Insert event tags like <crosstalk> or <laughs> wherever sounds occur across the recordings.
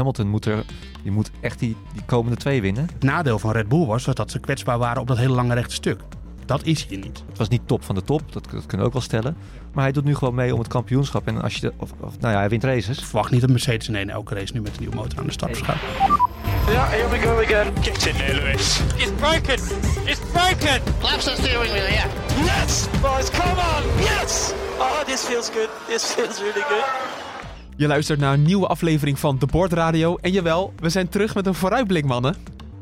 Hamilton moet, er, die moet echt die, die komende twee winnen. Het nadeel van Red Bull was dat ze kwetsbaar waren op dat hele lange rechte stuk. Dat is hier niet. Het was niet top van de top, dat, dat kunnen we ook wel stellen. Maar hij doet nu gewoon mee om het kampioenschap. En als je de, of, of, nou ja, hij wint races. Verwacht niet dat Mercedes in elke race nu met een nieuwe motor aan de start verschuift. Yeah, here we go again. Get in there, Lewis. It's broken. It's broken. Laps the steering wheel, yeah. Yes, boys, come on. Yes. Oh, this feels good. This feels really good. Je luistert naar een nieuwe aflevering van De Bordradio. En jawel, we zijn terug met een vooruitblik, mannen.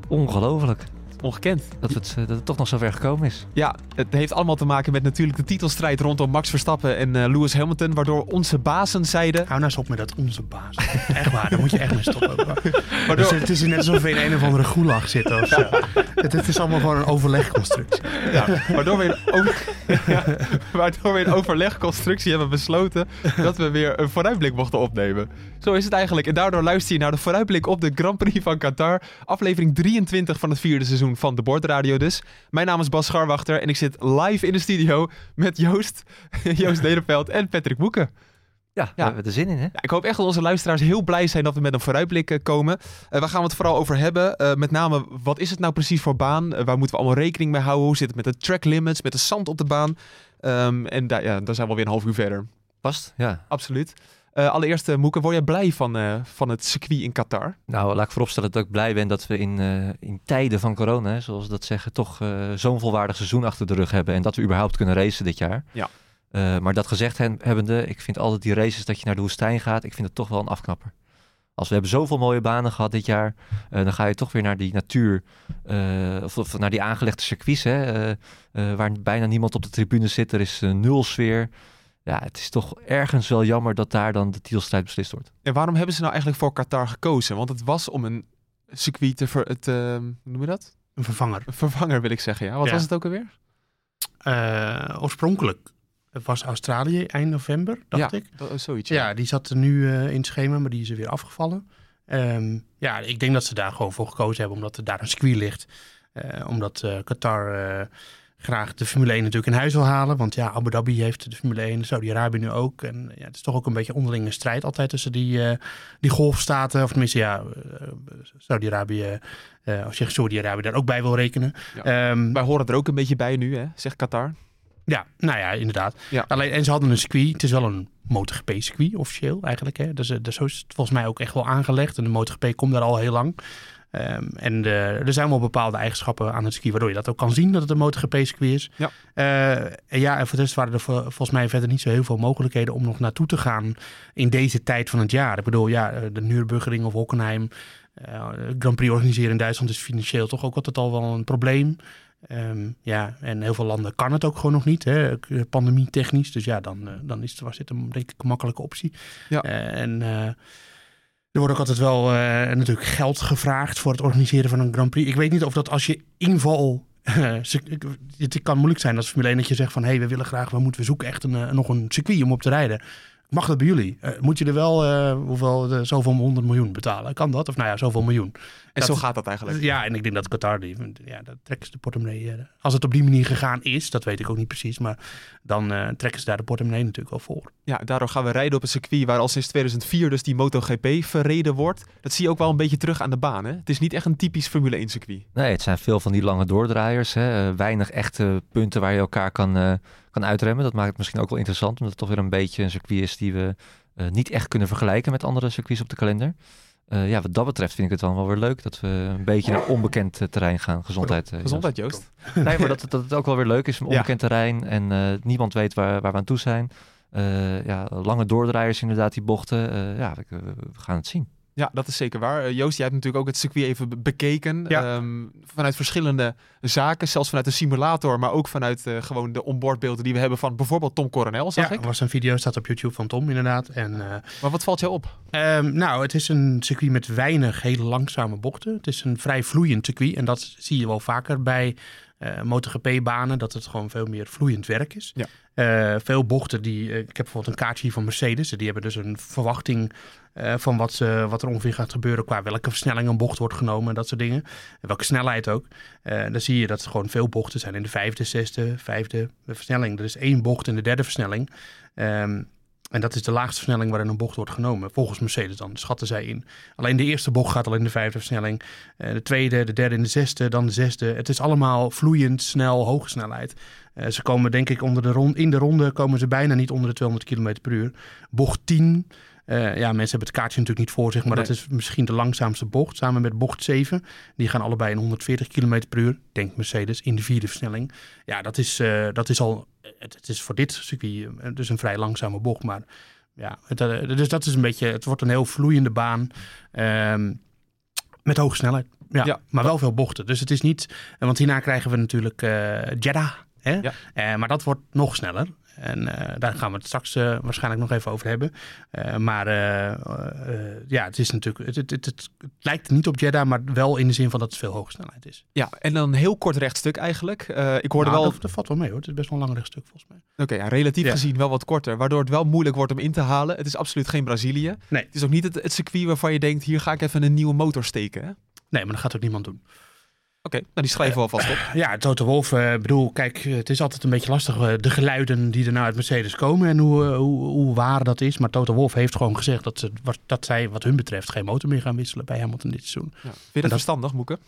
Ongelooflijk Ongekend. dat het, eh, dat het toch nog zo ver gekomen is. Ja, het heeft allemaal te maken met natuurlijk de titelstrijd rondom Max Verstappen en eh, Lewis Hamilton. Waardoor onze bazen zeiden... Hou nou eens op met dat onze baas. <laughs> Echt waar, daar moet je echt mee stoppen. Waardoor, Dus het is net alsof we in een of andere gulag zitten of zo. Het, het is allemaal gewoon een overlegconstructie. ja, waardoor, we in over- <laughs> Ja, waardoor we in overlegconstructie hebben besloten dat we weer een vooruitblik mochten opnemen. Zo is het eigenlijk. En daardoor luister je naar de vooruitblik op de Grand Prix van Qatar. Aflevering 23 van het vierde seizoen van de Bordradio dus. Mijn naam is Bas Scharwachter en ik zit live in de studio met Joost, <laughs> Joost Nederveld en Patrick Boeken. Ja, we hebben er zin in, hè? Ja, ik hoop echt dat onze luisteraars heel blij zijn dat we met een vooruitblik eh, komen. Eh, waar gaan we het vooral over hebben? Eh, met name, wat is het nou precies voor baan? Waar moeten we allemaal rekening mee houden? Hoe zit het met de track limits, met de zand op de baan? Ehm, en daar, ja, daar zijn we alweer een half uur verder. Past, ja. Absoluut. Eh, allereerst, uh, Moeke, word jij blij van, eh, van het circuit in Qatar? Nou, laat ik vooropstellen dat ik blij ben dat we in, eh, in tijden van corona, hè, zoals we dat zeggen, toch eh, zo'n volwaardig seizoen achter de rug hebben. En dat we überhaupt kunnen racen dit jaar. Ja. Eh, maar dat gezegd hebbende, ik vind altijd die races dat je naar de woestijn gaat, ik vind het toch wel een afknapper. Als we hebben zoveel mooie banen gehad dit jaar, eh, dan ga je toch weer naar die natuur, eh, of, of naar die aangelegde circuits, hè, eh, eh, waar bijna niemand op de tribune zit. Er is eh, nul sfeer. Ja, het is toch ergens wel jammer dat daar dan de titelstrijd beslist wordt. En waarom hebben ze nou eigenlijk voor Qatar gekozen? Want het was om een circuit te... Ver, het, eh, hoe noem je dat? Een vervanger. Een vervanger wil ik zeggen, ja. Wat Ja. was het ook alweer? Eh, oorspronkelijk het was Australië eind november, dacht ja, ik. dat- zoiets. Ja, die zat er nu eh, in het schema, maar die is er weer afgevallen. Ehm, ja, ik denk dat ze daar gewoon voor gekozen hebben, omdat er daar een circuit ligt. Eh, omdat Qatar eh, graag de Formule 1 natuurlijk in huis wil halen. Want ja, Abu Dhabi heeft de Formule 1, Saudi-Arabië nu ook. En ja, het is toch ook een beetje onderlinge strijd altijd tussen die, eh, die golfstaten. Of tenminste, ja, eh, Saudi-Arabië, eh als je Saudi-Arabië daar ook bij wil rekenen. Ja. Ehm, Wij horen er ook een beetje bij nu, hè, zegt Qatar. ja, nou ja, inderdaad. Ja. Alleen, en ze hadden een circuit. Het is wel een MotoGP-circuit, officieel eigenlijk. Hè? Dus, dus zo is het volgens mij ook echt wel aangelegd. En de MotoGP komt daar al heel lang. Ehm, en er zijn wel bepaalde eigenschappen aan het circuit... waardoor je dat ook kan zien dat het een MotoGP-circuit is. Ja. Eh, en ja, en voor de rest waren er vo- volgens mij verder niet zo heel veel mogelijkheden... om nog naartoe te gaan in deze tijd van het jaar. Ik bedoel, ja, eh, de Nürburgring of Hockenheim... eh, Grand Prix organiseren in Duitsland is financieel toch ook altijd al wel een probleem. Ehm, ja, en heel veel landen kan het ook gewoon nog niet, hè, pandemie technisch. Dus ja, dan, dan is het, was dit een, denk ik een makkelijke optie. Ja. En er wordt ook altijd wel eh, natuurlijk geld gevraagd voor het organiseren van een Grand Prix. Ik weet niet of dat als je inval... ik- het kan moeilijk zijn als Formule 1 dat je zegt van... hé, hey, we willen graag, we moeten we zoeken echt een, eh, nog een circuit om op te rijden. Mag dat bij jullie? Eh, moet je er wel eh, hoeveel, eh, zoveel 100 miljoen betalen? Kan dat? Of nou ja, zoveel miljoen. En Dat zo gaat dat eigenlijk. Ja, en ik denk dat Qatar, die, ja, dat trekken ze de portemonnee. als het op die manier gegaan is, dat weet ik ook niet precies, maar dan eh, trekken ze daar de portemonnee natuurlijk wel voor. Ja, daardoor gaan we rijden op een circuit waar al sinds 2004 dus die MotoGP verreden wordt. Dat zie je ook wel een beetje terug aan de baan, hè? Het is niet echt een typisch Formule 1 circuit. Nee, het zijn veel van die lange doordraaiers. Hè. Weinig echte punten waar je elkaar kan, eh, kan uitremmen. Dat maakt het misschien ook wel interessant, omdat het toch weer een beetje een circuit is die we eh, niet echt kunnen vergelijken met andere circuits op de kalender. Eh, ja, wat dat betreft vind ik het dan wel weer leuk dat we een beetje naar onbekend eh, terrein gaan. Gezondheid. eh, Gezondheid, Joost. Joost. <laughs> Nee, maar dat, dat het ook wel weer leuk is, een Ja. onbekend terrein en eh, niemand weet waar, waar we aan toe zijn. Eh, ja, lange doordraaiers inderdaad, die bochten. Eh, ja, we, we gaan het zien. Ja, dat is zeker waar. Eh, Joost, jij hebt natuurlijk ook het circuit even be- bekeken. Ja. Ehm, vanuit verschillende zaken, zelfs vanuit de simulator, maar ook vanuit eh, gewoon de onboardbeelden die we hebben van bijvoorbeeld Tom Coronel, zag ja, ik. er was een video, staat op YouTube van Tom inderdaad. En, eh, Maar wat valt jou op? ehm, nou, het is een circuit met weinig hele langzame bochten. Het is een vrij vloeiend circuit en dat zie je wel vaker bij eh MotoGP-banen, dat het gewoon veel meer vloeiend werk is. Ja. Eh, veel bochten die, eh, ik heb bijvoorbeeld een kaartje hier van Mercedes, die hebben dus een verwachting van wat, ze, wat er ongeveer gaat gebeuren qua welke versnelling een bocht wordt genomen en dat soort dingen. En welke snelheid ook. Dan zie je dat er gewoon veel bochten zijn in de vijfde, zesde, vijfde versnelling. Er is één bocht in de derde versnelling. Ehm, En dat is de laagste versnelling waarin een bocht wordt genomen. Volgens Mercedes dan, schatten zij in. Alleen de eerste bocht gaat al in de vijfde versnelling. Eh, de tweede, de derde de zesde, dan de zesde. Het is allemaal vloeiend, snel, hoge snelheid. Eh, ze komen denk ik onder de rond, in de ronde komen ze bijna niet onder de 200 km per uur. Bocht 10. Eh, ja, mensen hebben het kaartje natuurlijk niet voor zich, maar Nee. dat is misschien de langzaamste bocht. Samen met bocht 7. Die gaan allebei in 140 km per uur. Denkt Mercedes in de vierde versnelling. Ja, dat is, eh, dat is al. Het, het is voor dit circuit dus een vrij langzame bocht. Maar ja, het, dus dat is een beetje. Het wordt een heel vloeiende baan. ehm, met hoge snelheid. Ja, Ja. maar wel veel bochten. Dus het is niet. Want hierna krijgen we natuurlijk eh Jeddah. Hè? Ja. Maar dat wordt nog sneller. En eh, daar gaan we het straks eh, waarschijnlijk nog even over hebben. Eh, maar ja, het is natuurlijk. Het, het, het, het lijkt niet op Jeddah, maar wel in de zin van dat het veel hoge snelheid is. Ja, en dan een heel kort rechtstuk eigenlijk. Ik hoorde Nou, wel, dat, dat valt wel mee hoor. Het is best wel een lang rechtstuk volgens mij. oké, ja, relatief Ja. gezien wel wat korter, waardoor het wel moeilijk wordt om in te halen. Het is absoluut geen Brazilië. Nee. Het is ook niet het, het circuit waarvan je denkt, hier ga ik even een nieuwe motor steken. hè? Nee, maar dat gaat ook niemand doen. Nou die schrijven we alvast op. Ja, Toto Wolff, eh, bedoel, kijk, het is altijd een beetje lastig. eh, de geluiden die er nou uit Mercedes komen en hoe, eh, hoe, hoe waar dat is. Maar Toto Wolff heeft gewoon gezegd dat, ze, wat, dat zij, wat hun betreft, geen motor meer gaan wisselen bij Hamilton dit seizoen. Ja. Vind je dat dat- verstandig, Moeke?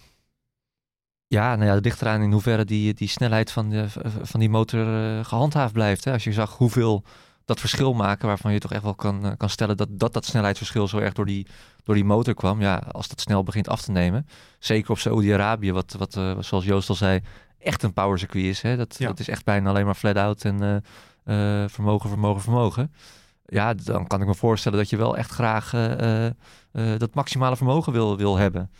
Ja, nou ja, het ligt eraan in hoeverre die, die snelheid van, de, van die motor eh, gehandhaafd blijft. Hè. Als je zag hoeveel dat verschil maken, waarvan je toch echt wel kan, eh, kan stellen dat, dat dat snelheidsverschil zo erg door die, door die motor kwam. Ja, als dat snel begint af te nemen. Zeker op Saudi-Arabië, wat, wat eh, zoals Joost al zei, echt een power circuit is. Hè. Dat, Ja. dat is echt bijna alleen maar flat out en eh, vermogen, vermogen, vermogen. Ja, dan kan ik me voorstellen dat je wel echt graag dat maximale vermogen wil, wil hebben.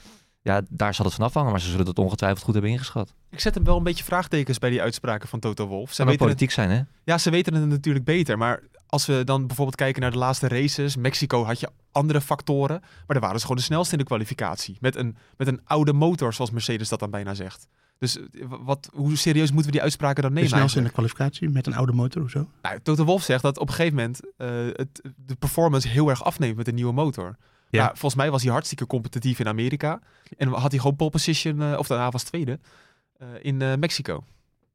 Ja, daar zal het van afhangen, maar ze zullen dat ongetwijfeld goed hebben ingeschat. Ik zet hem wel een beetje vraagtekens bij die uitspraken van Toto Wolff. Ze weten het, politiek zijn, hè? ja, ze weten het natuurlijk beter, maar als we dan bijvoorbeeld kijken naar de laatste races, Mexico had je andere factoren, maar daar waren ze gewoon de snelste in de kwalificatie. Met een, met een oude motor, zoals Mercedes dat dan bijna zegt. Dus eh, wat, hoe serieus moeten we die uitspraken dan De nemen? snelste in de kwalificatie met een oude motor of zo. Nou, Toto Wolff zegt dat op een gegeven moment eh, het, de performance heel erg afneemt met een nieuwe motor. Ja. Ja. volgens mij was hij hartstikke competitief in Amerika. En had hij gewoon pole position, eh, of daarna was tweede, eh, in eh, Mexico.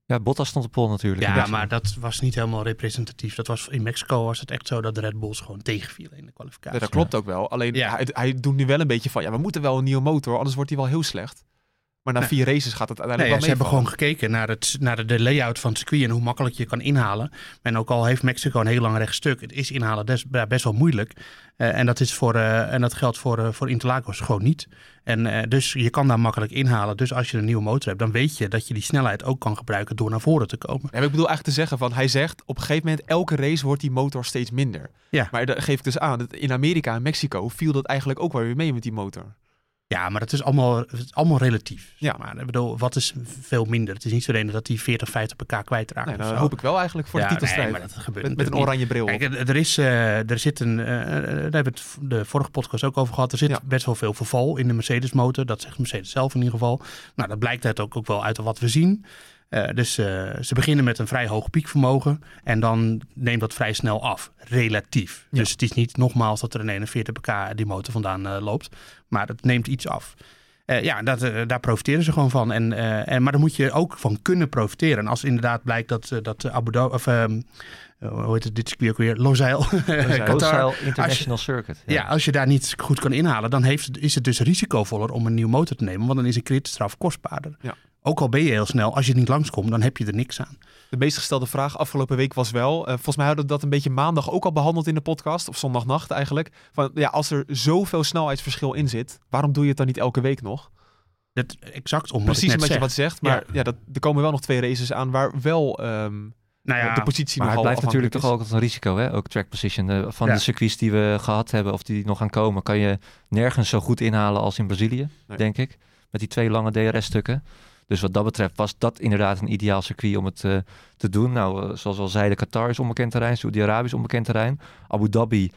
Ja, Bottas stond op pol natuurlijk. Ja, Ja, maar dat was niet helemaal representatief. Dat was, in Mexico was het echt zo dat de Red Bulls gewoon tegenvielen in de kwalificatie. Ja, dat klopt ook wel. Alleen Ja. hij, hij doet nu wel een beetje van, ja, we moeten wel een nieuwe motor, anders wordt hij wel heel slecht. Maar na Nee. vier races gaat het Nee, uiteindelijk ja, ze wel hebben gewoon gekeken naar, het, naar de layout van het circuit en hoe makkelijk je kan inhalen. En ook al heeft Mexico een heel lang rechtstuk, het is inhalen des, best wel moeilijk. Eh, en, dat is voor, eh, en dat geldt voor, eh, voor Interlagos gewoon niet. En dus je kan daar makkelijk inhalen. Dus als je een nieuwe motor hebt, dan weet je dat je die snelheid ook kan gebruiken door naar voren te komen. Ja, maar ik bedoel eigenlijk te zeggen van, hij zegt op een gegeven moment elke race wordt die motor steeds minder. Ja. Maar daar geef ik dus aan, dat in Amerika en Mexico viel dat eigenlijk ook wel weer mee met die motor. Ja, maar dat is allemaal, het is allemaal relatief. Ja. Maar. Ik bedoel, wat is veel minder? Het is niet zo reden dat die 40, 50 pk kwijtraakt. Nee, zo. hoop ik wel eigenlijk voor ja, de titelstrijd. Nee, maar dat gebeurt met, met een oranje bril. Kijk, er- is, eh, er zit een, eh, eh, daar hebben we het de vorige podcast ook over gehad. Er zit Ja. best wel veel verval in de Mercedes-motor. Dat zegt Mercedes zelf in ieder geval. Nou, dat blijkt uit ook, ook wel uit wat we zien. Eh, dus eh, ze beginnen met een vrij hoog piekvermogen. En dan neemt dat vrij snel af. Relatief. Ja. Dus het is niet nogmaals dat er een 41 pk die motor vandaan eh, loopt. Maar het neemt iets af. Ja, dat, daar profiteren ze gewoon van. En, en, maar daar moet je ook van kunnen profiteren. En als inderdaad blijkt dat, dat Abu Dhabi... Of, ehm, eh, hoe heet het dit circuit ook weer? <laughs> Qatar. Roadstyle International Circuit. Ja, als je daar niet goed kan inhalen, dan heeft, is het dus risicovoller om een nieuwe motor te nemen. Want dan is een kritstraf kostbaarder. Ja. Ook al ben je heel snel, als je niet langskomt, dan heb je er niks aan. De meest gestelde vraag afgelopen week was wel, eh, volgens mij hadden we dat een beetje maandag ook al behandeld in de podcast, of zondagnacht eigenlijk. Van, ja, als er zoveel snelheidsverschil in zit, waarom doe je het dan niet elke week nog? Dat, exact omdat Precies ik net omdat je wat zegt, maar ja. dat, er komen wel nog twee races aan waar wel ehm, Nou ja, de positie Maar het blijft natuurlijk toch altijd een risico, hè? ook track position. Eh, van Ja. de circuits die we gehad hebben of die nog gaan komen, kan je nergens zo goed inhalen als in Brazilië, Nee. denk ik. Met die twee lange DRS-stukken. Dus wat dat betreft was dat inderdaad een ideaal circuit om het eh, te doen. Nou, eh, zoals we al zeiden, Qatar is onbekend terrein, Saudi-Arabië is onbekend terrein. Abu Dhabi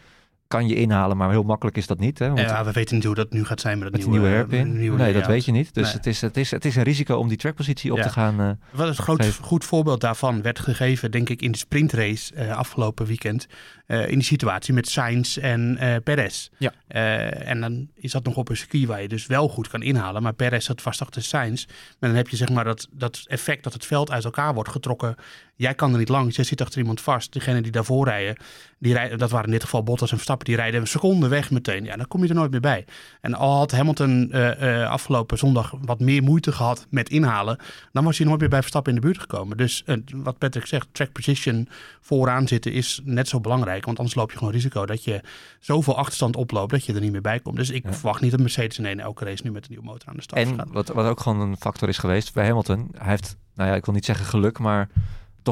kan je inhalen, maar heel makkelijk is dat niet. Hè? Want ja, we weten niet hoe dat nu gaat zijn met, het nieuwe, nieuwe hairpin. nieuwe nee, dat weet je niet. Dus Nee. het, is, het, is, het is een risico om die trackpositie op Ja. te gaan. eh, Wat een groot, goed voorbeeld daarvan werd gegeven, denk ik, in de sprintrace eh, afgelopen weekend. eh, in die situatie met Sainz en eh Perez. Ja. Eh, en dan is dat nog op een circuit waar je dus wel goed kan inhalen. Maar Perez zat vast achter Sainz. Maar dan heb je zeg maar dat, dat effect dat het veld uit elkaar wordt getrokken Jij kan er niet langs. Jij zit achter iemand vast. Degene die daarvoor rijden, die rijden, dat waren in dit geval Bottas en Verstappen, die rijden een seconde weg meteen. Ja, dan kom je er nooit meer bij. En al had Hamilton eh, eh, afgelopen zondag wat meer moeite gehad met inhalen, dan was hij nooit meer bij Verstappen in de buurt gekomen. Dus eh, wat Patrick zegt, track position vooraan zitten is net zo belangrijk. Want anders loop je gewoon risico dat je zoveel achterstand oploopt dat je er niet meer bij komt. Dus ik Ja. verwacht niet dat Mercedes in elke race nu met een nieuwe motor aan de start En gaat. wat, wat ook gewoon een factor is geweest bij Hamilton. Hij heeft, nou ja, ik wil niet zeggen geluk, maar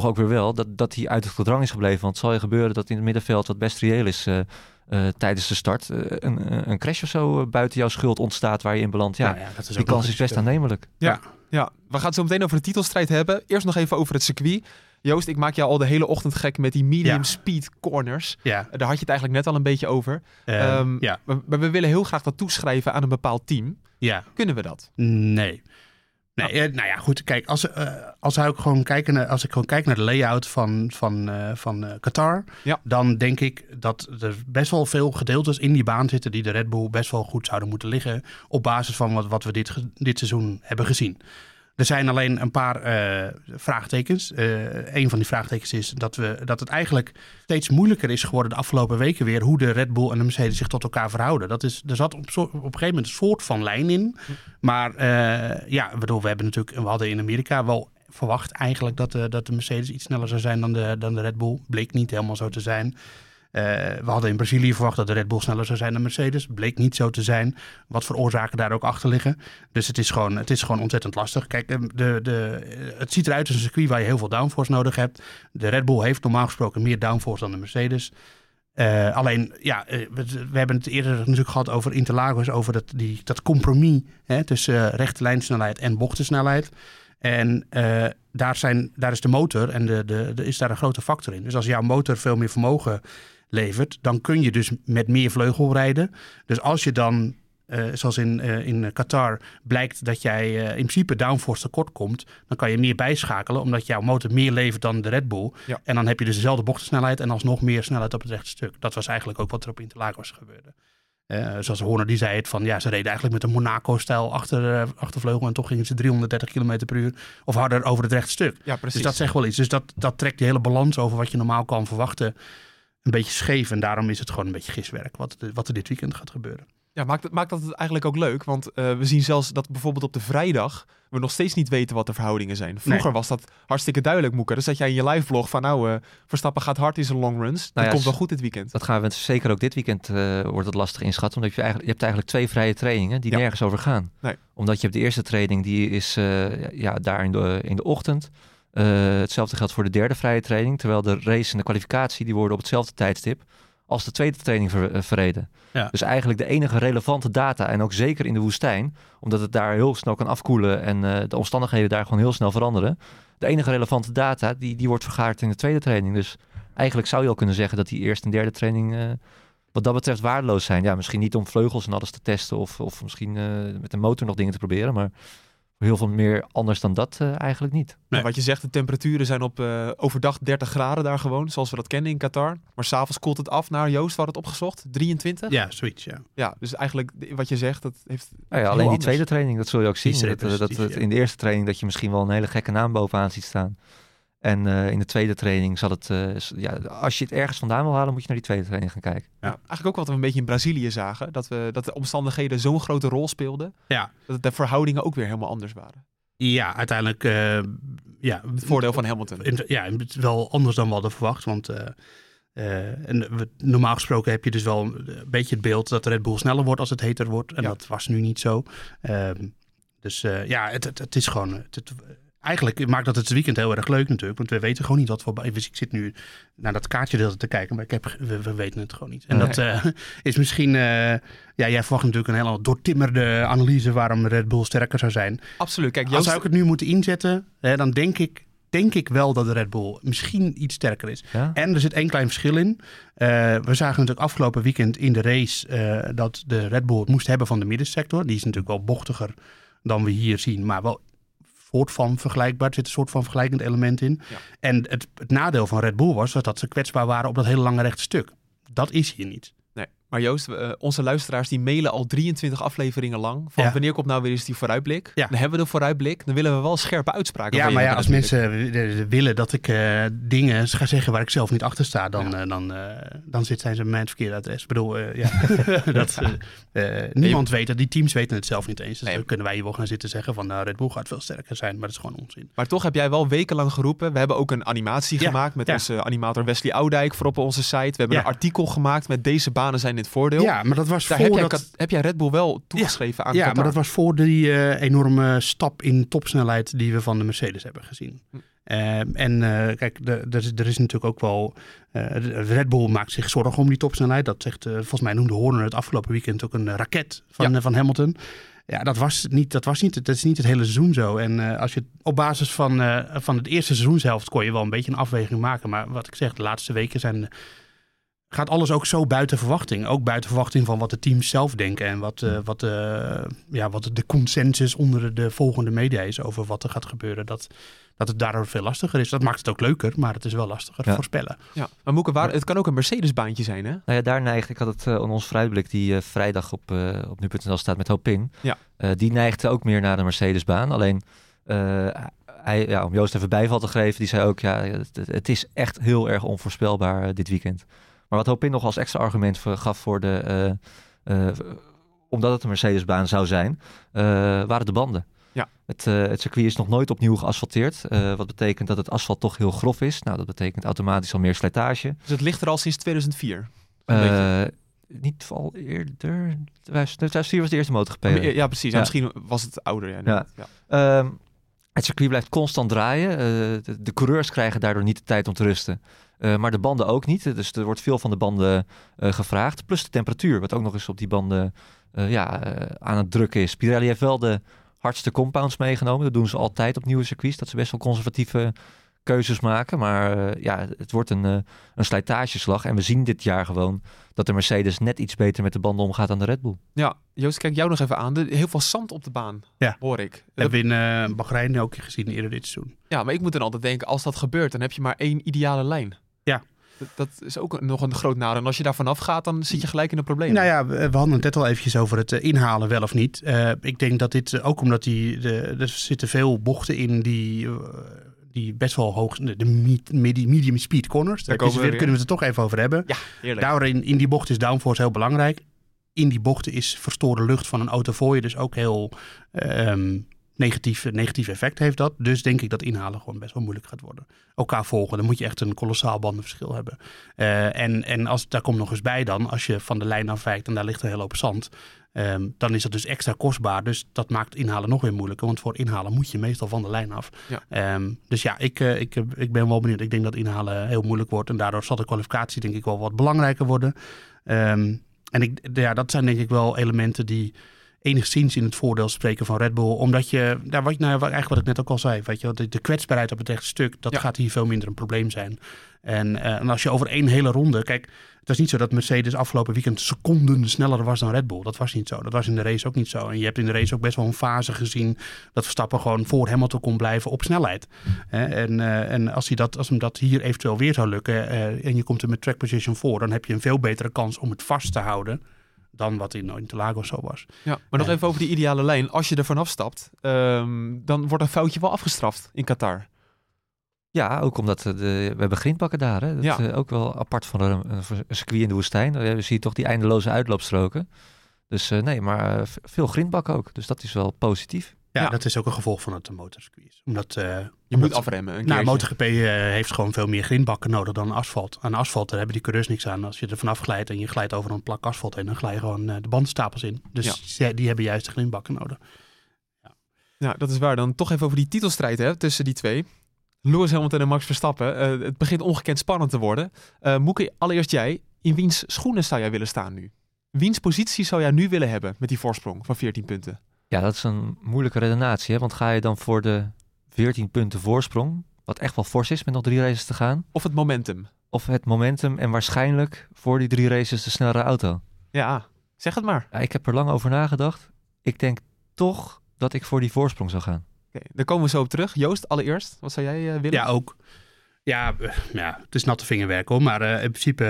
toch ook weer wel dat, dat hij uit het gedrang is gebleven. Want het zal je gebeuren dat in het middenveld wat best reëel is eh, eh, tijdens de start. eh, een, een crash of zo buiten jouw schuld ontstaat waar je in belandt. Ja, Nou ja, dat is die kans is best aannemelijk. Ja. Ja, we gaan het zo meteen over de titelstrijd hebben. Eerst nog even over het circuit. Joost, ik maak jou al de hele ochtend gek met die medium Ja. speed corners. Ja, Daar had je het eigenlijk net al een beetje over. eh, Ehm, ja, Maar maar we willen heel graag dat toeschrijven aan een bepaald team. ja. Kunnen we dat? Nee. Nee, eh, nou ja, goed. Kijk, als, eh, als, ook gewoon kijken naar, als ik gewoon kijk naar de layout van, van, eh, van Qatar, Ja. dan denk ik dat er best wel veel gedeeltes in die baan zitten die de Red Bull best wel goed zouden moeten liggen op basis van wat, wat we dit, dit seizoen hebben gezien. Er zijn alleen een paar eh, vraagtekens. Eh een van die vraagtekens is dat, we, dat het eigenlijk steeds moeilijker is geworden de afgelopen weken weer hoe de Red Bull en de Mercedes zich tot elkaar verhouden. Dat is, er zat op, op een gegeven moment een soort van lijn in. Maar eh, ja, bedoel, we hebben natuurlijk, we hadden in Amerika wel verwacht eigenlijk dat de, dat de Mercedes iets sneller zou zijn dan de, dan de Red Bull. Bleek niet helemaal zo te zijn. Eh, we hadden in Brazilië verwacht dat de Red Bull sneller zou zijn dan Mercedes. Bleek niet zo te zijn. Wat voor oorzaken daar ook achter liggen. Dus het is gewoon, het is gewoon ontzettend lastig. Kijk, eh, de, de, het ziet eruit als een circuit waar je heel veel downforce nodig hebt. De Red Bull heeft normaal gesproken meer downforce dan de Mercedes. Eh, alleen, ja, eh, we, hebben het eerder natuurlijk gehad over Interlagos, over dat, die, dat compromis hè, tussen rechte lijnsnelheid en bochtensnelheid. En daar, zijn, daar is de motor en de, de, is daar een grote factor in. Dus als jouw motor veel meer vermogen levert, dan kun je dus met meer vleugel rijden. Dus als je dan, eh, zoals in, eh, in Qatar, blijkt dat jij eh, in principe downforce tekort komt, dan kan je meer bijschakelen, omdat jouw motor meer levert dan de Red Bull. Ja. En dan heb je dus dezelfde bochtensnelheid en alsnog meer snelheid op het rechte stuk. Dat was eigenlijk ook wat er op Interlagos gebeurde. Eh, zoals Horner die zei het van ja, ze reden eigenlijk met een Monaco-stijl achter, eh, achtervleugel en toch gingen ze 330 km per uur of harder over het rechte stuk. Ja, precies. Dus dat zegt wel iets. Dus dat, dat trekt die hele balans over wat je normaal kan verwachten een beetje scheef. En daarom is het gewoon een beetje giswerk wat, wat er dit weekend gaat gebeuren. Ja, maakt, het- maakt dat het eigenlijk ook leuk. Want eh, we zien zelfs dat bijvoorbeeld op de vrijdag we nog steeds niet weten wat de verhoudingen zijn. Vroeger Nee. was dat hartstikke duidelijk, Moeker. Dan zat jij in je live blog van nou, eh, Verstappen gaat hard in zijn long runs. Dat Nou ja, komt wel goed dit weekend. Dat gaan we zeker ook dit weekend eh, wordt het lastig inschatten. Omdat je, eigenlijk, je hebt eigenlijk twee vrije trainingen die Ja. nergens over gaan. Nee. Omdat je hebt de eerste training die is eh, ja, daar in de, in de ochtend. Eh, hetzelfde geldt voor de derde vrije training. Terwijl de race en de kwalificatie die worden op hetzelfde tijdstip als de tweede training ver- eh, verreden. Ja. Dus eigenlijk de enige relevante data, en ook zeker in de woestijn, omdat het daar heel snel kan afkoelen en eh, de omstandigheden daar gewoon heel snel veranderen. De enige relevante data, die, die wordt vergaard in de tweede training. Dus eigenlijk zou je al kunnen zeggen dat die eerste en derde training wat dat betreft waardeloos zijn. Ja, misschien niet om vleugels en alles te testen of, of misschien met de motor nog dingen te proberen, maar heel veel meer anders dan dat eh, eigenlijk niet. Nee. Wat je zegt, de temperaturen zijn op eh, overdag 30 graden daar gewoon, zoals we dat kennen in Qatar. Maar s'avonds koelt het af naar Joost, wat het opgezocht? 23? Ja, zoiets, ja. Ja, dus eigenlijk wat je zegt, dat heeft... Nou ja, Heel alleen die anders. tweede training, dat zul je ook zien. Dat, eh, dat, ja. in de eerste training dat je misschien wel een hele gekke naam bovenaan ziet staan. En eh, in de tweede training zal het, eh, ja, als je het ergens vandaan wil halen, moet je naar die tweede training gaan kijken. Ja. Eigenlijk ook wat we een beetje in Brazilië zagen. Dat, we, dat de omstandigheden zo'n grote rol speelden. Ja. Dat de verhoudingen ook weer helemaal anders waren. Ja, uiteindelijk eh, ja, Het voordeel van Hamilton. In- Ja, het is wel anders dan we hadden verwacht. Want eh, eh, en we- normaal gesproken heb je dus wel een beetje het beeld dat de Red Bull sneller wordt als het heter wordt. En Ja. dat was nu niet zo. Ehm, dus eh, ja, het, het, het is gewoon. Het, het- eigenlijk maakt dat het weekend heel erg leuk natuurlijk. Want we weten gewoon niet wat voor. Ik zit nu naar dat kaartje te kijken, maar ik heb, we, we weten het gewoon niet. En Nee. dat eh, <laughs> is misschien. eh, ja, jij verwacht natuurlijk een hele doortimmerde analyse waarom Red Bull sterker zou zijn. Absoluut. Kijk, Als zou ik het nu moeten inzetten, hè, dan denk ik, denk ik wel dat de Red Bull misschien iets sterker is. Ja? En er zit één klein verschil in. Eh, we zagen natuurlijk afgelopen weekend in de race dat de Red Bull het moest hebben van de middensector. Die is natuurlijk wel bochtiger dan we hier zien, maar wel soort van vergelijkbaar. Er zit een soort van vergelijkend element in. Ja. En het, het nadeel van Red Bull was dat, dat ze kwetsbaar waren op dat hele lange rechte stuk. Dat is hier niet. Maar Joost, eh, onze luisteraars die mailen al 23 afleveringen lang. Van Ja. wanneer komt nou weer eens die vooruitblik? Ja. Dan hebben we de vooruitblik. Dan willen we wel scherpe uitspraken Ja, maar ja, als mensen eh, willen dat ik eh, dingen ga zeggen waar ik zelf niet achter sta, dan, Ja. dan, dan zit, zijn ze bij mij het verkeerde adres. Ik bedoel, ja. <laughs> <laughs> dat, niemand weet het, die teams weten het zelf niet eens. Dus Nee. dan kunnen wij hier wel gaan zitten zeggen van nou, Red Bull gaat veel sterker zijn, maar dat is gewoon onzin. Maar toch heb jij wel wekenlang geroepen. We hebben ook een animatie gemaakt met onze animator Wesley Oudijk voor op onze site. We hebben een artikel gemaakt met deze banen zijn in het voordeel. Ja, maar dat was Daar heb jij, voordat... Kat- heb jij Red Bull wel toegeschreven aan Ja, Qatar. maar dat was voor die eh, enorme stap in topsnelheid die we van de Mercedes hebben gezien. Hm. Ehm, en eh, kijk, er is, is natuurlijk ook wel. eh, Red Bull maakt zich zorgen om die topsnelheid. Dat zegt, eh, volgens mij noemde Horner het afgelopen weekend ook een eh, raket van, Ja. eh, van Hamilton. Ja, dat was niet, dat was niet, dat is niet het hele seizoen zo. En eh, als je op basis van, eh, van het eerste seizoenshelft kon je wel een beetje een afweging maken. Maar wat ik zeg, de laatste weken zijn, gaat alles ook zo buiten verwachting. Ook buiten verwachting van wat de teams zelf denken. En wat, eh, wat, eh, ja, wat de consensus onder de volgende media is over wat er gaat gebeuren. Dat, dat het daardoor veel lastiger is. Dat maakt het ook leuker, maar het is wel lastiger Ja. voorspellen. Ja. Maar Moeke, waar, het kan ook een Mercedes-baantje zijn, hè? Nou ja, daar neigt, ik had het uh, in ons vooruitblik die uh, vrijdag op, uh, op nu.nl staat met Hopin. Ja. Uh, die neigde ook meer naar de Mercedes-baan. Alleen, hij, ja, om Joost even bijval te geven, die zei ook, ja, het, het is echt heel erg onvoorspelbaar uh, dit weekend. Maar wat Hopin nog als extra argument voor, gaf voor de, uh, omdat het een Mercedes-baan zou zijn, uh, waren de banden. Ja. Het, het circuit is nog nooit opnieuw geasfalteerd. wat betekent dat het asfalt toch heel grof is. Nou, dat betekent automatisch al meer slijtage. Dus het ligt er al sinds 2004? Uh, niet al eerder. 2004 was de eerste MotoGP. Ja, ja precies. Ja. Misschien was het ouder. Ja, ja. ja. Um, het circuit blijft constant draaien. Uh, de, de, coureurs krijgen daardoor niet de tijd om te rusten. Uh, maar de banden ook niet. Dus er wordt veel van de banden uh, gevraagd. Plus de temperatuur, wat ook nog eens op die banden ja, aan het drukken is. Pirelli heeft wel de hardste compounds meegenomen. Dat doen ze altijd op nieuwe circuits. Dat ze best wel conservatieve keuzes maken. Maar uh, ja, het wordt een, uh, een slijtageslag. En we zien dit jaar gewoon dat de Mercedes net iets beter met de banden omgaat dan de Red Bull. Ja, Joost, kijk jou nog even aan. Heel veel zand op de baan, ja. hoor ik. Dat hebben we in uh, Bahrein ook gezien eerder dit seizoen. Ja, maar ik moet dan altijd denken, als dat gebeurt, dan heb je maar één ideale lijn. Ja. Dat, is ook nog een groot nadeel. En als je daar vanaf gaat, dan zit je gelijk in een probleem. Nou ja, we, hadden het net al eventjes over het uh, inhalen wel of niet. Uh, ik denk dat dit, ook omdat die, de, er zitten veel bochten in die die best wel hoog, de medium speed corners. Daar, Daar we weer, kunnen we het er toch even over hebben. Ja, heerlijk. Daarin, in die bocht is downforce heel belangrijk. In die bochten is verstoorde lucht van een auto voor je dus ook heel um, negatief, negatief effect heeft dat. Dus denk ik dat inhalen gewoon best wel moeilijk gaat worden. Elkaar volgen, dan moet je echt een kolossaal bandenverschil hebben. Uh, en en als, daar komt nog eens bij dan, als je van de lijn afwijkt en daar ligt een hele hoop zand... Um, dan is dat dus extra kostbaar. Dus dat maakt inhalen nog weer moeilijker. Want voor inhalen moet je meestal van de lijn af. Ja. Um, dus ja, ik, uh, ik, ik ben wel benieuwd. Ik denk dat inhalen heel moeilijk wordt. En daardoor zal de kwalificatie denk ik wel wat belangrijker worden. Um, en ik, ja, dat zijn denk ik wel elementen die enigszins in het voordeel spreken van Red Bull. Omdat je, nou, wat, nou, eigenlijk wat ik net ook al zei, weet je, de, de kwetsbaarheid op het rechte stuk, dat Ja. gaat hier veel minder een probleem zijn. En, uh, en als je over één hele ronde, kijk, het was niet zo dat Mercedes afgelopen weekend seconden sneller was dan Red Bull. Dat was niet zo. Dat was in de race ook niet zo. En je hebt in de race ook best wel een fase gezien dat Verstappen gewoon voor Hamilton kon blijven op snelheid. En uh, en als, hij dat, als hem dat hier eventueel weer zou lukken uh, en je komt er met track position voor, dan heb je een veel betere kans om het vast te houden dan wat in Interlagos zo was. Ja, maar nog En- even over die ideale lijn. Als je er vanaf stapt, ehm, dan wordt een foutje wel afgestraft in Qatar. Ja, ook omdat de, we hebben grindbakken daar. Hè? Dat Ja. uh, ook wel apart van een, een circuit in de woestijn. Uh, we zien toch die eindeloze uitloopstroken. Dus uh, nee, maar uh, veel grindbakken ook. Dus dat is wel positief. Ja, Ja. dat is ook een gevolg van het motorcircuit. Omdat, uh, Je omdat- moet afremmen. Een Nou. MotoGP uh, heeft gewoon veel meer grindbakken nodig dan asfalt. Aan asfalt daar hebben die coureurs niks aan. Als je er vanaf glijdt en je glijdt over een plak asfalt heen, dan glij je gewoon uh, de bandenstapels in. Dus Ja. die hebben juist de grindbakken nodig. Ja, dat is waar. Dan toch even over die titelstrijd hè, tussen die twee. Lewis Hamilton en Max Verstappen. Eh, het begint ongekend spannend te worden. Eh Moeke, allereerst jij. In wiens schoenen zou jij willen staan nu? Wiens positie zou jij nu willen hebben met die voorsprong van 14 punten? Ja, dat is een moeilijke redenatie. Hè? Want ga je dan voor de 14 punten voorsprong, wat echt wel fors is met nog drie races te gaan, Of het momentum? of het momentum en waarschijnlijk voor die drie races de snellere auto? Ja, zeg het maar. Ja, ik heb er lang over nagedacht. Ik denk toch dat ik voor die voorsprong zou gaan. Oké, daar komen we zo op terug. Joost, allereerst, wat zou jij eh, willen? Ja, ook. Ja, eh, ja, het is natte vingerwerk hoor. Maar eh, in principe,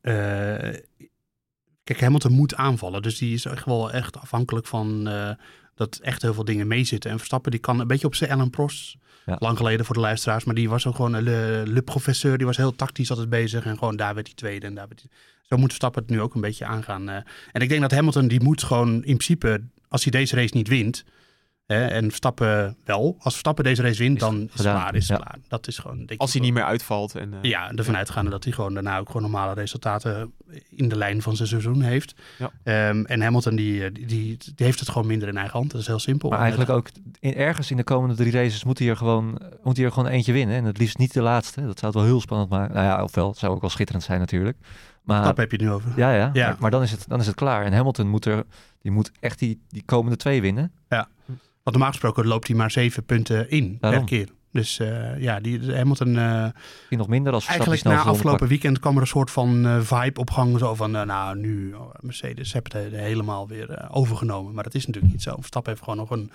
eh, kijk, Hamilton moet aanvallen. Dus die is echt wel echt afhankelijk van eh, dat echt heel veel dingen meezitten. En Verstappen die kan een beetje op zijn Ellen Prost. Ja. Lang geleden voor de luisteraars. Maar die was ook gewoon een le, le professeur. Die was heel tactisch altijd bezig. En gewoon daar werd hij tweede. En daar werd. Zo moet Verstappen het nu ook een beetje aangaan. eh. En ik denk dat Hamilton die moet gewoon in principe... Als hij deze race niet wint... Hè, en Verstappen wel. Als Verstappen deze race wint, Is dan is het klaar. Is het Ja. klaar. Dat is gewoon... denk Als ik hij niet meer uitvalt. En, eh, ja, ervan uitgaande dat hij gewoon daarna ook gewoon normale resultaten in de lijn van zijn seizoen heeft. Ja. Ehm, en Hamilton die, eh, die, die, die heeft het gewoon minder in eigen hand. Dat is heel simpel. Maar eigenlijk ook in, ergens in de komende drie races moet hij er gewoon, moet hij er gewoon eentje winnen. En het liefst niet de laatste. Dat zou het wel heel spannend maken. Nou ja, ofwel, het zou ook wel schitterend zijn natuurlijk. Maar Stap heb je het nu over. ja, ja, Ja. Maar, maar dan, is het, dan is het klaar. En Hamilton moet er, die moet echt die, die komende twee winnen. Want normaal gesproken loopt hij maar zeven punten in Daarom. per keer. Dus eh, ja, die, Hamilton... eh, Misschien nog minder als eigenlijk na afgelopen weekend kwam er een soort van eh, vibe op gang. Zo van, eh, nou nu, oh, Mercedes heeft het he- helemaal weer eh, overgenomen. Maar dat is natuurlijk niet zo. Verstappen heeft gewoon nog een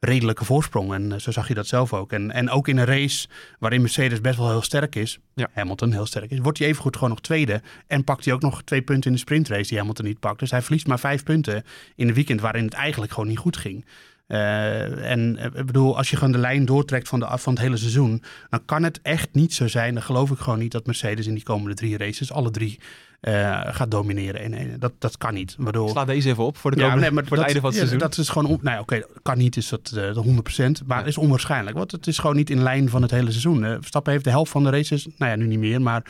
redelijke voorsprong. En eh, zo zag je dat zelf ook. En, en ook in een race waarin Mercedes best wel heel sterk is. Ja. Hamilton heel sterk is. Wordt hij evengoed gewoon nog tweede. En pakt hij ook nog twee punten in de sprintrace die Hamilton niet pakt. Dus hij verliest maar vijf punten in een weekend waarin het eigenlijk gewoon niet goed ging. Eh, en eh, ik bedoel, als je gewoon de lijn doortrekt van, de, van het hele seizoen, dan kan het echt niet zo zijn. Dan geloof ik gewoon niet dat Mercedes in die komende drie races alle drie eh, gaat domineren. En, en dat, dat kan niet. Waardoor, Sla deze even op voor, de ja, komende- nee, maar voor het dat, einde van het ja, seizoen. Dat is gewoon, on- nou oké, kan niet, is dat eh, de 100%, maar is onwaarschijnlijk. Want het is gewoon niet in lijn van het hele seizoen. Verstappen heeft de helft van de races, nou ja, nu niet meer, maar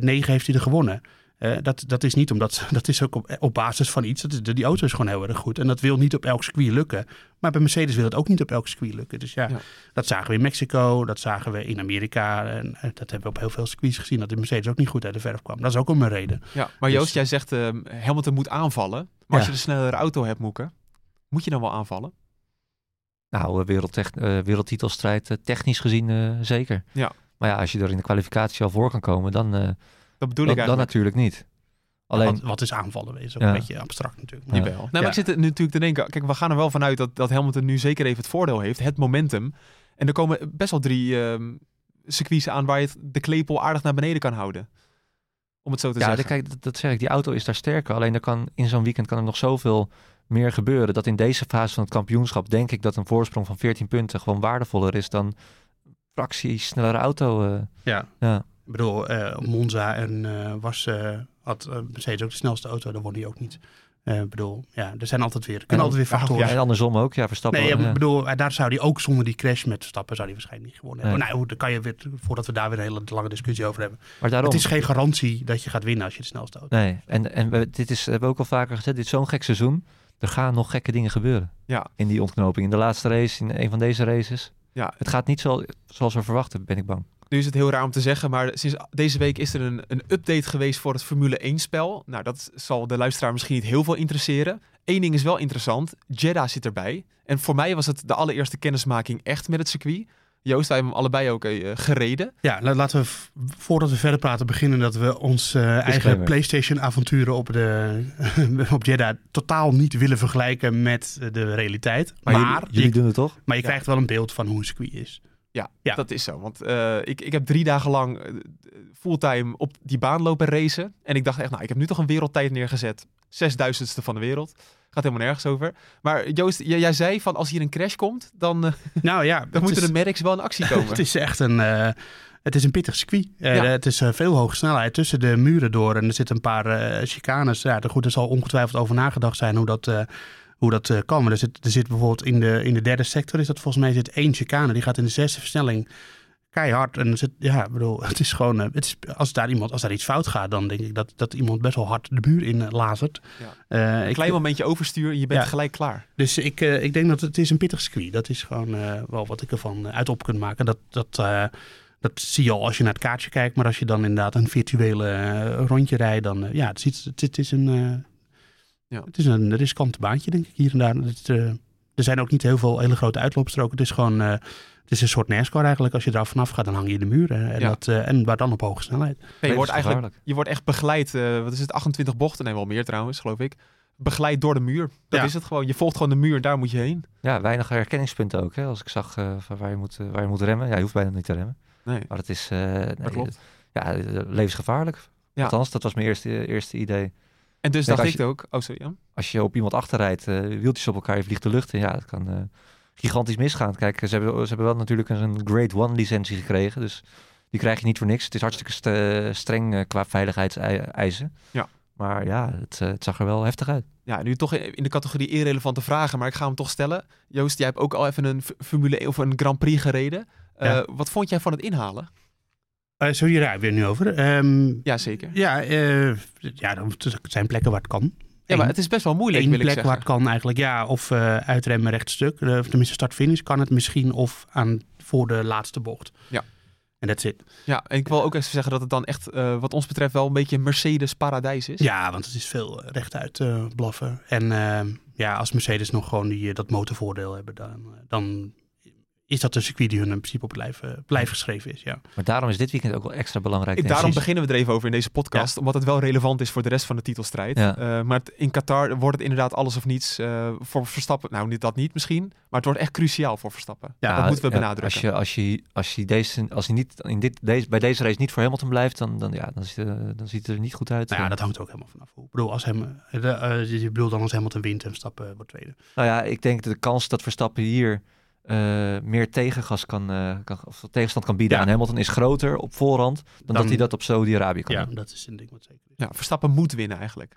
negen heeft hij er gewonnen. Eh, dat, dat is niet omdat, <laughs> dat is ook op, op basis van iets. Dat is, die auto is gewoon heel erg goed. En dat wil niet op elk circuit lukken. Maar bij Mercedes wil het ook niet op elk circuit lukken. Dus ja, Ja. dat zagen we in Mexico, dat zagen we in Amerika. En eh, dat hebben we op heel veel circuits gezien, dat de Mercedes ook niet goed uit de verf kwam. Dat is ook om een reden. Ja, maar Joost, Dus- jij zegt eh, Hamilton moet aanvallen. Maar als je de snellere auto hebt, Moeke, moet je dan wel aanvallen? Nou, wereldtech- eh, wereldtitelstrijd technisch gezien eh, zeker. Ja. Maar ja, als je er in de kwalificatie al voor kan komen, dan, eh, Dat bedoel ik dan eigenlijk. natuurlijk niet. Alleen, Wat, wat is aanvallen? Is ook Ja. een beetje abstract natuurlijk. Maar- Ja. Jawel. Nou, maar ik zit er natuurlijk te denken, kijk, we gaan er wel vanuit dat, dat Hamilton nu zeker even het voordeel heeft, het momentum. En er komen best wel drie ehm circuits aan waar je het, de klepel aardig naar beneden kan houden. Om het zo te ja, zeggen. de- kijk, dat, dat zeg ik, die auto is daar sterker. Alleen er kan, in zo'n weekend kan er nog zoveel meer gebeuren. Dat in deze fase van het kampioenschap denk ik dat een voorsprong van 14 punten gewoon waardevoller is dan fractie snellere auto. eh. Ja. ja. Ik bedoel, eh, Monza en eh, was, eh, had eh, Mercedes ook de snelste auto, dan won hij ook niet. Eh, Ik bedoel, ja, er zijn altijd weer, er kunnen En altijd weer factoren. Ja, en andersom ook. Ja, Verstappen. Nee, ja, bedoel, daar zou hij ook zonder die crash met Verstappen zou hij waarschijnlijk niet gewonnen hebben. Nee. Nou, dan kan je weer, voordat we daar weer een hele lange discussie over hebben. Maar daarom. Het is geen garantie dat je gaat winnen als je de snelste auto Nee, en, en we, dit is, hebben we ook al vaker gezegd, dit is zo'n gek seizoen. Er gaan nog gekke dingen gebeuren Ja. in die ontknoping. In de laatste race, in een van deze races. Ja. Het gaat niet zo, zoals we verwachten, ben ik bang. Nu is het heel raar om te zeggen, maar sinds deze week is er een, een update geweest voor het Formule 1-spel. Nou, dat zal de luisteraar misschien niet heel veel interesseren. Eén ding is wel interessant, Jeddah zit erbij. En voor mij was het de allereerste kennismaking echt met het circuit. Joost, wij hebben hem allebei ook eh, gereden. Ja, la- laten we, voordat we verder praten, beginnen dat we ons eh, eigen. PlayStation-avonturen op, de, <laughs> op Jeddah totaal niet willen vergelijken met de realiteit. Maar, Maar, jullie, jullie je, doen het toch? maar je Ja. krijgt wel een beeld van hoe een circuit is. Ja, Ja. dat is zo. Want eh, ik, ik heb drie dagen lang eh, fulltime op die baan lopen racen. En ik dacht echt, nou, ik heb nu toch een wereldtijd neergezet. Zesduizendste van de wereld. Gaat helemaal nergens over. Maar Joost, jij, jij zei van als hier een crash komt, dan, eh, <laughs> Nou ja, <laughs> dan moeten is- de merks wel in actie komen. <laughs> Het is echt een, het is een pittig circuit. Ja. Het is veel hoge snelheid tussen de muren door. En er zitten een paar eh chicanes. Ja, er- goed, er zal ongetwijfeld over nagedacht zijn hoe dat, hoe dat eh, kan. Maar er zit, er zit bijvoorbeeld in de, in de derde sector, is dat volgens mij zit één chicane. Die gaat in de zesde versnelling keihard. En zit, ja, ik bedoel, <laughs> het is gewoon, eh, het is, als, daar iemand, als daar iets fout gaat, dan denk ik dat, dat iemand best wel hard de muur in eh, lazert. Ja. Een ik- klein momentje overstuur en je bent Ja. gelijk klaar. dus ik, ik denk dat het is een pittig circuit. Dat is gewoon wel wat ik ervan uit op kan maken. Dat, dat, dat zie je al als je naar het kaartje kijkt. Maar als je dan inderdaad een virtuele rondje rijdt, dan ja, het is, het, is een, Ja. het is een riskant baantje, denk ik, hier en daar. Het, uh, er zijn ook niet heel veel hele grote uitloopstroken. Het is gewoon uh, het is een soort NASCAR eigenlijk. Als je eraf vanaf gaat, dan hang je in de muur. En, Ja. dat, uh, en maar dan op hoge snelheid. Nee, je, wordt eigenlijk, je wordt echt begeleid, eh, wat is het, 28 bochten? Nee, wel meer trouwens, geloof ik. Begeleid door de muur. Dat Ja. is het gewoon. Je volgt gewoon de muur, daar moet je heen. Ja, weinig herkenningspunten ook. Hè? Als ik zag eh, van waar, je moet, eh, waar je moet remmen. Ja, je hoeft bijna niet te remmen. Nee. Maar het is eh, nee, klopt. Ja, eh, levensgevaarlijk. Ja. Althans, dat was mijn eerste, eerste idee. En dus Kijk, dacht ik ook... Oh, sorry, Jan. Als je op iemand achterrijdt, eh, wieltjes op elkaar, je vliegt de lucht in. Ja, dat kan eh, gigantisch misgaan. Kijk, ze hebben, ze hebben wel natuurlijk een Grade 1 licentie gekregen. Dus die krijg je niet voor niks. Het is hartstikke st- streng eh, qua veiligheidseisen. Ja. Maar ja, het, het zag er wel heftig uit. Ja, nu toch in de categorie irrelevante vragen, maar ik ga hem toch stellen. Joost, jij hebt ook al even een Formule 1 of een Grand Prix gereden. Wat vond jij van het inhalen? Eh, zo hier daar weer nu over. Ehm, Ja, zeker. ja, eh, ja, er zijn plekken waar het kan. Ja, maar het is best wel moeilijk, Eén wil ik plek zeggen. waar het kan eigenlijk, ja. Of eh, uitremmen rechtstuk. Uh, of tenminste start-finish kan het misschien. Of aan, voor de laatste bocht. Ja. En that's it. Ja, en ik wil ook even zeggen dat het dan echt, eh, wat ons betreft, wel een beetje Mercedes paradijs is. Ja, want het is veel eh, rechtuit eh, blaffen. En ehm, ja, als Mercedes nog gewoon die, eh, dat motorvoordeel hebben, dan, eh, dan is dat een circuit die hun in principe op lijf, eh, lijf geschreven is. Ja. Maar daarom is dit weekend ook wel extra belangrijk. Daarom Precies. beginnen we er even over in deze podcast, omdat het wel relevant is voor de rest van de titelstrijd. Ja. Eh, maar het- in Qatar wordt het inderdaad alles of niets eh, voor Verstappen. Nou, niet dat niet misschien, maar het wordt echt cruciaal voor Verstappen. Ja, dat moeten we ja, benadrukken. Als je, als je, als je deze, als hij niet in dit, deze, bij deze race niet voor Hamilton blijft, dan, dan, ja, dan, ziet, eh, dan ziet het er niet goed uit. Nou ja, dat hangt er ook helemaal vanaf. Ik bedoel, als hem, je bedoelt dan als Hamilton wint en Verstappen wordt tweede. Nou ja, ik denk dat de kans dat Verstappen hier eh, meer tegengas kan, eh, kan, of tegenstand kan bieden Ja. aan Hamilton is groter op voorhand dan, Dan- dat hij dat op Saudi-Arabië kan Ja, doen. dat is een ding wat zeker is. Ja, Verstappen moet winnen eigenlijk.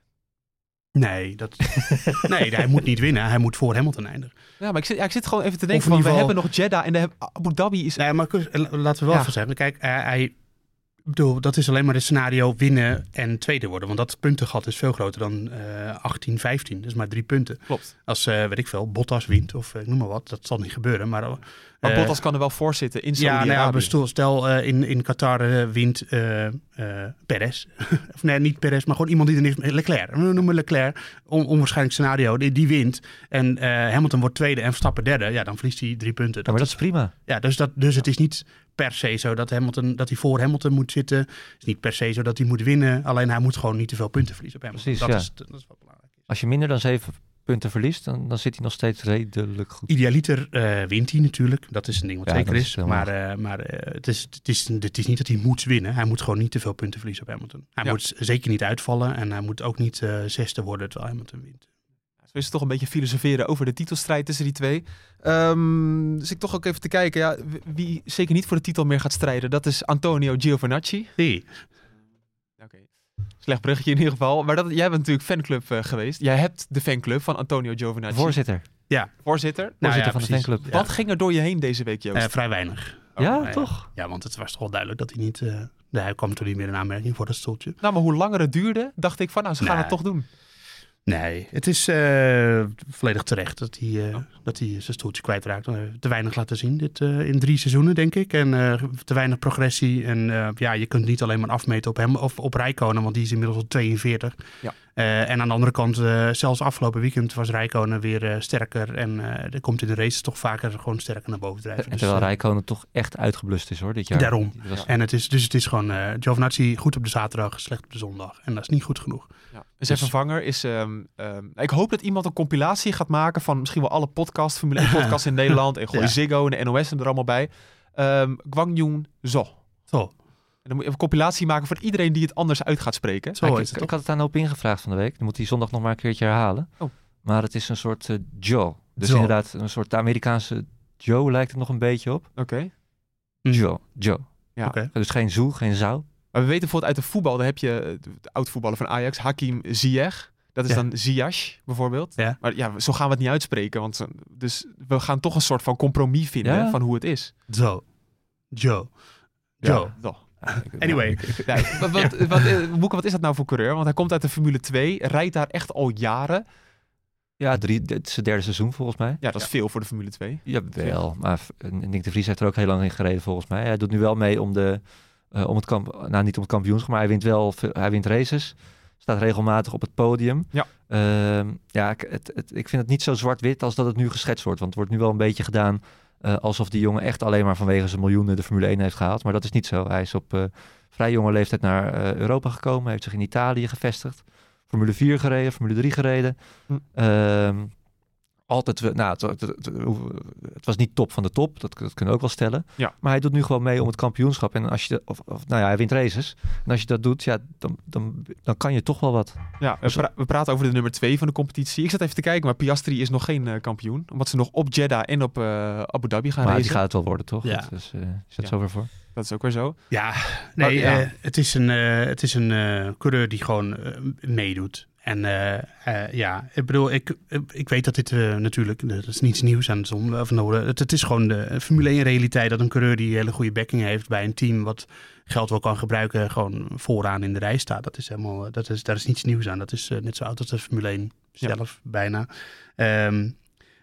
Nee, dat, <laughs> nee, hij moet niet winnen. Hij moet voor Hamilton eindigen. Ja, maar ik zit, ja, ik zit gewoon even te denken van, we hebben nog Jeddah en de, Abu Dhabi is... Nee, maar kus- laten we wel Ja. even zeggen. Kijk, eh, hij, ik bedoel, dat is alleen maar het scenario winnen en tweede worden. Want dat puntengat is veel groter dan eh 18, 15. Dus maar drie punten. Klopt. Als, eh, weet ik veel, Bottas wint of eh, noem maar wat. Dat zal niet gebeuren. Maar, eh, Maar eh, Bottas kan er wel voor zitten in Ja, nou ja, stel, eh, in, in Qatar wint eh eh Perez. <laughs> of nee, niet Perez, maar gewoon iemand die er niks mee... Leclerc, we noemen Leclerc. On, onwaarschijnlijk scenario, die, die wint. En eh, Hamilton wordt tweede en Verstappen derde. Ja, dan verliest hij drie punten. Ja, maar dat is prima. Ja, dus, dat, dus het is niet per se zo dat, Hamilton, dat hij voor Hamilton moet zitten. Het is niet per se zo dat hij moet winnen. Alleen hij moet gewoon niet te veel punten verliezen op Hamilton. Precies, dat, ja. is, dat is wat belangrijk is. Als je minder dan zeven punten verliest, dan, dan zit hij nog steeds redelijk goed. Idealiter eh, wint hij natuurlijk. Dat is een ding wat Ja, zeker is. maar eh, maar eh, het, is, het, is, het is niet dat hij moet winnen. Hij moet gewoon niet te veel punten verliezen op Hamilton. Hij Ja. moet zeker niet uitvallen. En hij moet ook niet zesde worden terwijl Hamilton wint. Zo is het toch een beetje filosoferen over de titelstrijd tussen die twee. Ehm, dus ik toch ook even te kijken, ja, wie- zeker niet voor de titel meer gaat strijden, dat is Antonio Giovinazzi. Nee. Oké. Slecht bruggetje in ieder geval. Maar dat, jij bent natuurlijk fanclub eh, geweest. Jij hebt de fanclub van Antonio Giovinazzi. Voorzitter. Voorzitter. Voorzitter Nou ja, van de fanclub. Ja. Wat ging er door je heen deze week, Joost? Eh, vrij weinig. ja, ja. toch? Ja, want het was toch wel duidelijk dat hij niet... eh, nee, hij kwam toen niet meer in aanmerking voor dat stoeltje. nou, maar hoe langer het duurde, dacht ik van, nou, ze gaan Nee. het toch doen. Nee, het is eh, volledig terecht dat hij, eh, Oh. dat hij zijn stoeltje kwijtraakt. Uh, te weinig laten zien dit, eh, in drie seizoenen, denk ik. En eh, te weinig progressie. En eh, ja, je kunt niet alleen maar afmeten op hem of op Rijkonen, want die is inmiddels al 42. Ja. Eh, en aan de andere kant, eh, zelfs afgelopen weekend was Rijkonen weer eh, sterker. En eh er komt in de races toch vaker gewoon sterker naar boven drijven. En Dus, terwijl eh, Rijkonen toch echt uitgeblust is hoor, dit jaar. Daarom. Was- en het is, dus het is gewoon eh Giovinazzi goed op de zaterdag, slecht op de zondag. En dat is niet goed genoeg. Ja. Zijn Dus- vervanger is... ehm, ehm, ik hoop dat iemand een compilatie gaat maken van misschien wel alle podcasts, Formule 1 podcasts in <laughs> Nederland. En gooi Ja. Ziggo en de NOS en er allemaal bij. Ehm Gwangyun Zo. Zo, En dan moet je een compilatie maken voor iedereen die het anders uit gaat spreken. zo ik, is ik, het ik toch? had het aan Hoop ingevraagd van de week. Dan moet hij zondag nog maar een keertje herhalen. Oh. Maar het is een soort eh, Joe. Dus Joe. inderdaad, een soort Amerikaanse Joe lijkt het nog een beetje op. Oké. Joe, Joe. Ja. Oké. Dus geen zoe, geen zou. Maar we weten bijvoorbeeld uit de voetbal, daar heb je eh, de oud-voetballer van Ajax, Hakim Ziyech. Dat is Ja. dan Ziyech bijvoorbeeld. Ja. Maar ja, zo gaan we het niet uitspreken. Want zo- dus we gaan toch een soort van compromis vinden Ja. van hoe het is. Zo. Joe. Joe. Zo. Anyway. <laughs> Ja, wat, wat, wat, eh, wat is dat nou voor coureur? Want hij komt uit de Formule 2, rijdt daar echt al jaren. Ja, drie, dit is het derde seizoen volgens mij. Ja, dat is veel voor de Formule 2. Jawel, maar eh, Nick de Vries heeft er ook heel lang in gereden volgens mij. Hij doet nu wel mee om, de, eh, om het kamp, nou niet om het kampioenschap, maar hij wint wel, hij wint races. Staat regelmatig op het podium. Ja. Ehm, ja, ik, het, het, ik vind het niet zo zwart-wit als dat het nu geschetst wordt. Want het wordt nu wel een beetje gedaan eh, alsof die jongen echt alleen maar vanwege zijn miljoenen de Formule 1 heeft gehaald. Maar dat is niet zo. Hij is op eh, vrij jonge leeftijd naar Europa gekomen. Heeft zich in Italië gevestigd. Formule 4 gereden, Formule 3 gereden. Hm. Altijd, we- nou, het, het- het- het was niet top van de top, dat, dat kunnen we ook wel stellen. Ja. Maar hij doet nu gewoon mee om het kampioenschap. En als je, de- of, of, nou ja, hij wint races. En als je dat doet, ja, dan, dan, dan kan je toch wel wat. Ja, we, pra- we praten over de nummer 2 van de competitie. Ik zat even te kijken, maar Piastri is nog geen eh, kampioen. Omdat ze nog op Jeddah en op eh, Abu Dhabi gaan maar die gaat het wel worden, toch? Ja. Dat is, eh, is dat Ja. zover voor? Dat is ook weer zo. Ja, nee, Maar, ja. eh, het is een, eh, het is een eh, coureur die gewoon meedoet. En eh, eh, ja, ik bedoel, ik, ik weet dat dit eh, natuurlijk, dat is niets nieuws aan het zon. Of nou, het, het is gewoon de Formule 1 realiteit dat een coureur die hele goede backing heeft bij een team wat geld wel kan gebruiken, gewoon vooraan in de rij staat. Dat is helemaal, dat is, daar is niets nieuws aan. Dat is net zo oud als de Formule 1 Ja. zelf, bijna. Ehm,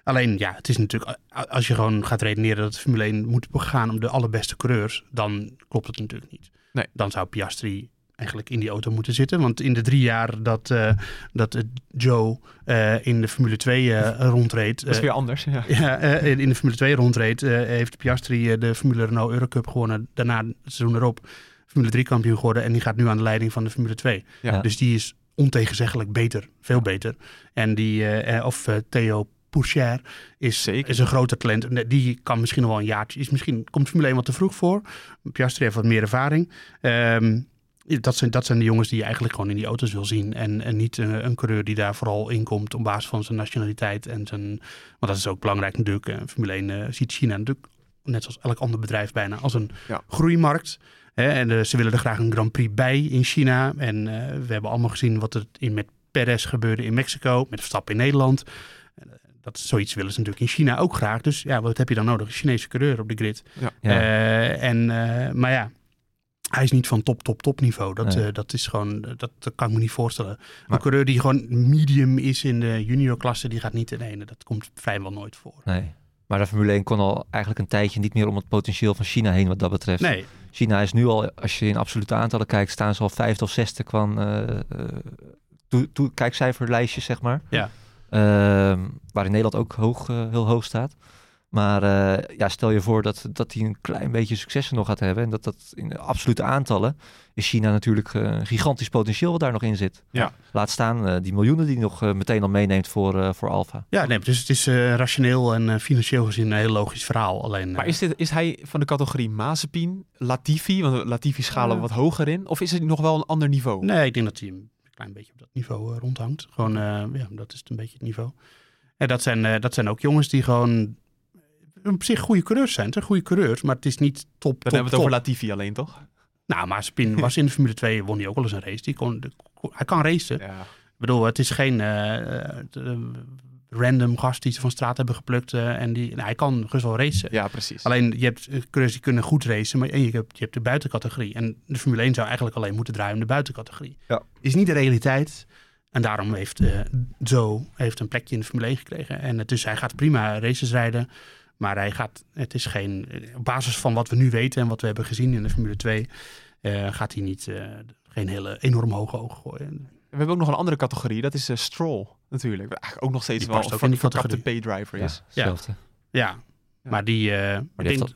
alleen, ja, het is natuurlijk, als je gewoon gaat redeneren dat de Formule 1 moet gaan om de allerbeste coureurs, dan klopt het natuurlijk niet. Nee. Dan zou Piastri eigenlijk in die auto moeten zitten. Want in de drie jaar dat, eh, dat Joe eh, in de Formule 2 eh, rondreed... Dat is weer anders. Ja. ja, eh, in de Formule 2 rondreed, eh, heeft Piastri de Formule Renault Eurocup gewonnen. Daarna het seizoen erop Formule 3 kampioen geworden. En die gaat nu aan de leiding van de Formule 2. Ja. Ja. Dus die is ontegenzeggelijk beter. Veel beter. En die, of Theo Pourchaire is, Zeker. is een groter talent. En Die kan misschien nog wel een jaartje. Is misschien, komt Formule 1 wat te vroeg voor. Piastri heeft wat meer ervaring. Ehm, dat, zijn, dat zijn de jongens die je eigenlijk gewoon in die auto's wil zien. En, en niet een, een coureur die daar vooral in komt op basis van zijn nationaliteit. En zijn, want dat is ook belangrijk natuurlijk. Eh, Formule 1 eh, ziet China natuurlijk, net zoals elk ander bedrijf bijna, als een Ja. groeimarkt. Hè, en eh, ze willen er graag een Grand Prix bij in China. En eh, we hebben allemaal gezien wat er in, met Perez gebeurde in Mexico, met Verstappen in Nederland. Eh, dat, zoiets willen ze natuurlijk in China ook graag. Dus ja, wat heb je dan nodig? Een Chinese coureur op de grid. Ja. Eh, en, eh, maar ja, hij is niet van top, top, top niveau. Dat, Nee. eh, dat is gewoon, dat, dat kan ik me niet voorstellen. Maar- een coureur die gewoon medium is in de juniorklasse, die gaat niet in ene. Dat komt vrijwel nooit voor. Nee. Maar de Formule 1 kon al eigenlijk een tijdje niet meer om het potentieel van China heen wat dat betreft. Nee, China is nu al, als je in absolute aantallen kijkt, staan ze al vijfde of zesde kwam eh, eh, kijkcijferlijstjes, zeg maar. Ja. Ehm, waar in Nederland ook hoog, eh, heel hoog staat. Maar eh, ja, stel je voor dat, dat hij een klein beetje successen nog gaat hebben. En dat dat in absolute aantallen is China natuurlijk een gigantisch potentieel wat daar nog in zit. Ja. Laat staan eh, die miljoenen die hij nog meteen al meeneemt voor, eh, voor Alfa. ja, nee dus het is eh, rationeel en financieel gezien een heel logisch verhaal. Alleen, Maar is, dit, is hij van de categorie Mazepin, Latifi? Want Latifi schalen wat hoger in. Of is het nog wel een ander niveau? Nee, ik denk dat hij een klein beetje op dat niveau eh, rondhangt. Gewoon, eh, ja, dat is een beetje het niveau. En dat zijn, eh, dat zijn ook jongens die gewoon op zich goede coureurs zijn. Het zijn goede coureurs, maar het is niet top, Dan top, hebben we het top. over Latifi alleen, toch? Nou, maar Spin <laughs> was in de Formule 2, won hij ook wel eens een race. Die kon, de- hij kan racen. Ja. Ik bedoel, het is geen eh, eh, random gast die ze van straat hebben geplukt. eh, en die, nou, hij kan gerust wel racen. ja, precies. Alleen, je hebt coureurs die kunnen goed racen, maar en je hebt, je hebt de buitencategorie. En de Formule 1 zou eigenlijk alleen moeten draaien om de buitencategorie. Ja. Is niet de realiteit. En daarom heeft eh Zo heeft een plekje in de Formule 1 gekregen. En is, hij gaat prima races rijden. Maar hij gaat, het is geen, eh, op basis van wat we nu weten en wat we hebben gezien in de Formule 2, eh, gaat hij niet, eh, geen hele enorm hoge ogen gooien. We hebben ook nog een andere categorie, dat is eh, Stroll natuurlijk. Eigenlijk ook nog steeds Die wel ook in die categorie. paydriver Ja, is. hetzelfde. Ja, maar die, eh, denk, al-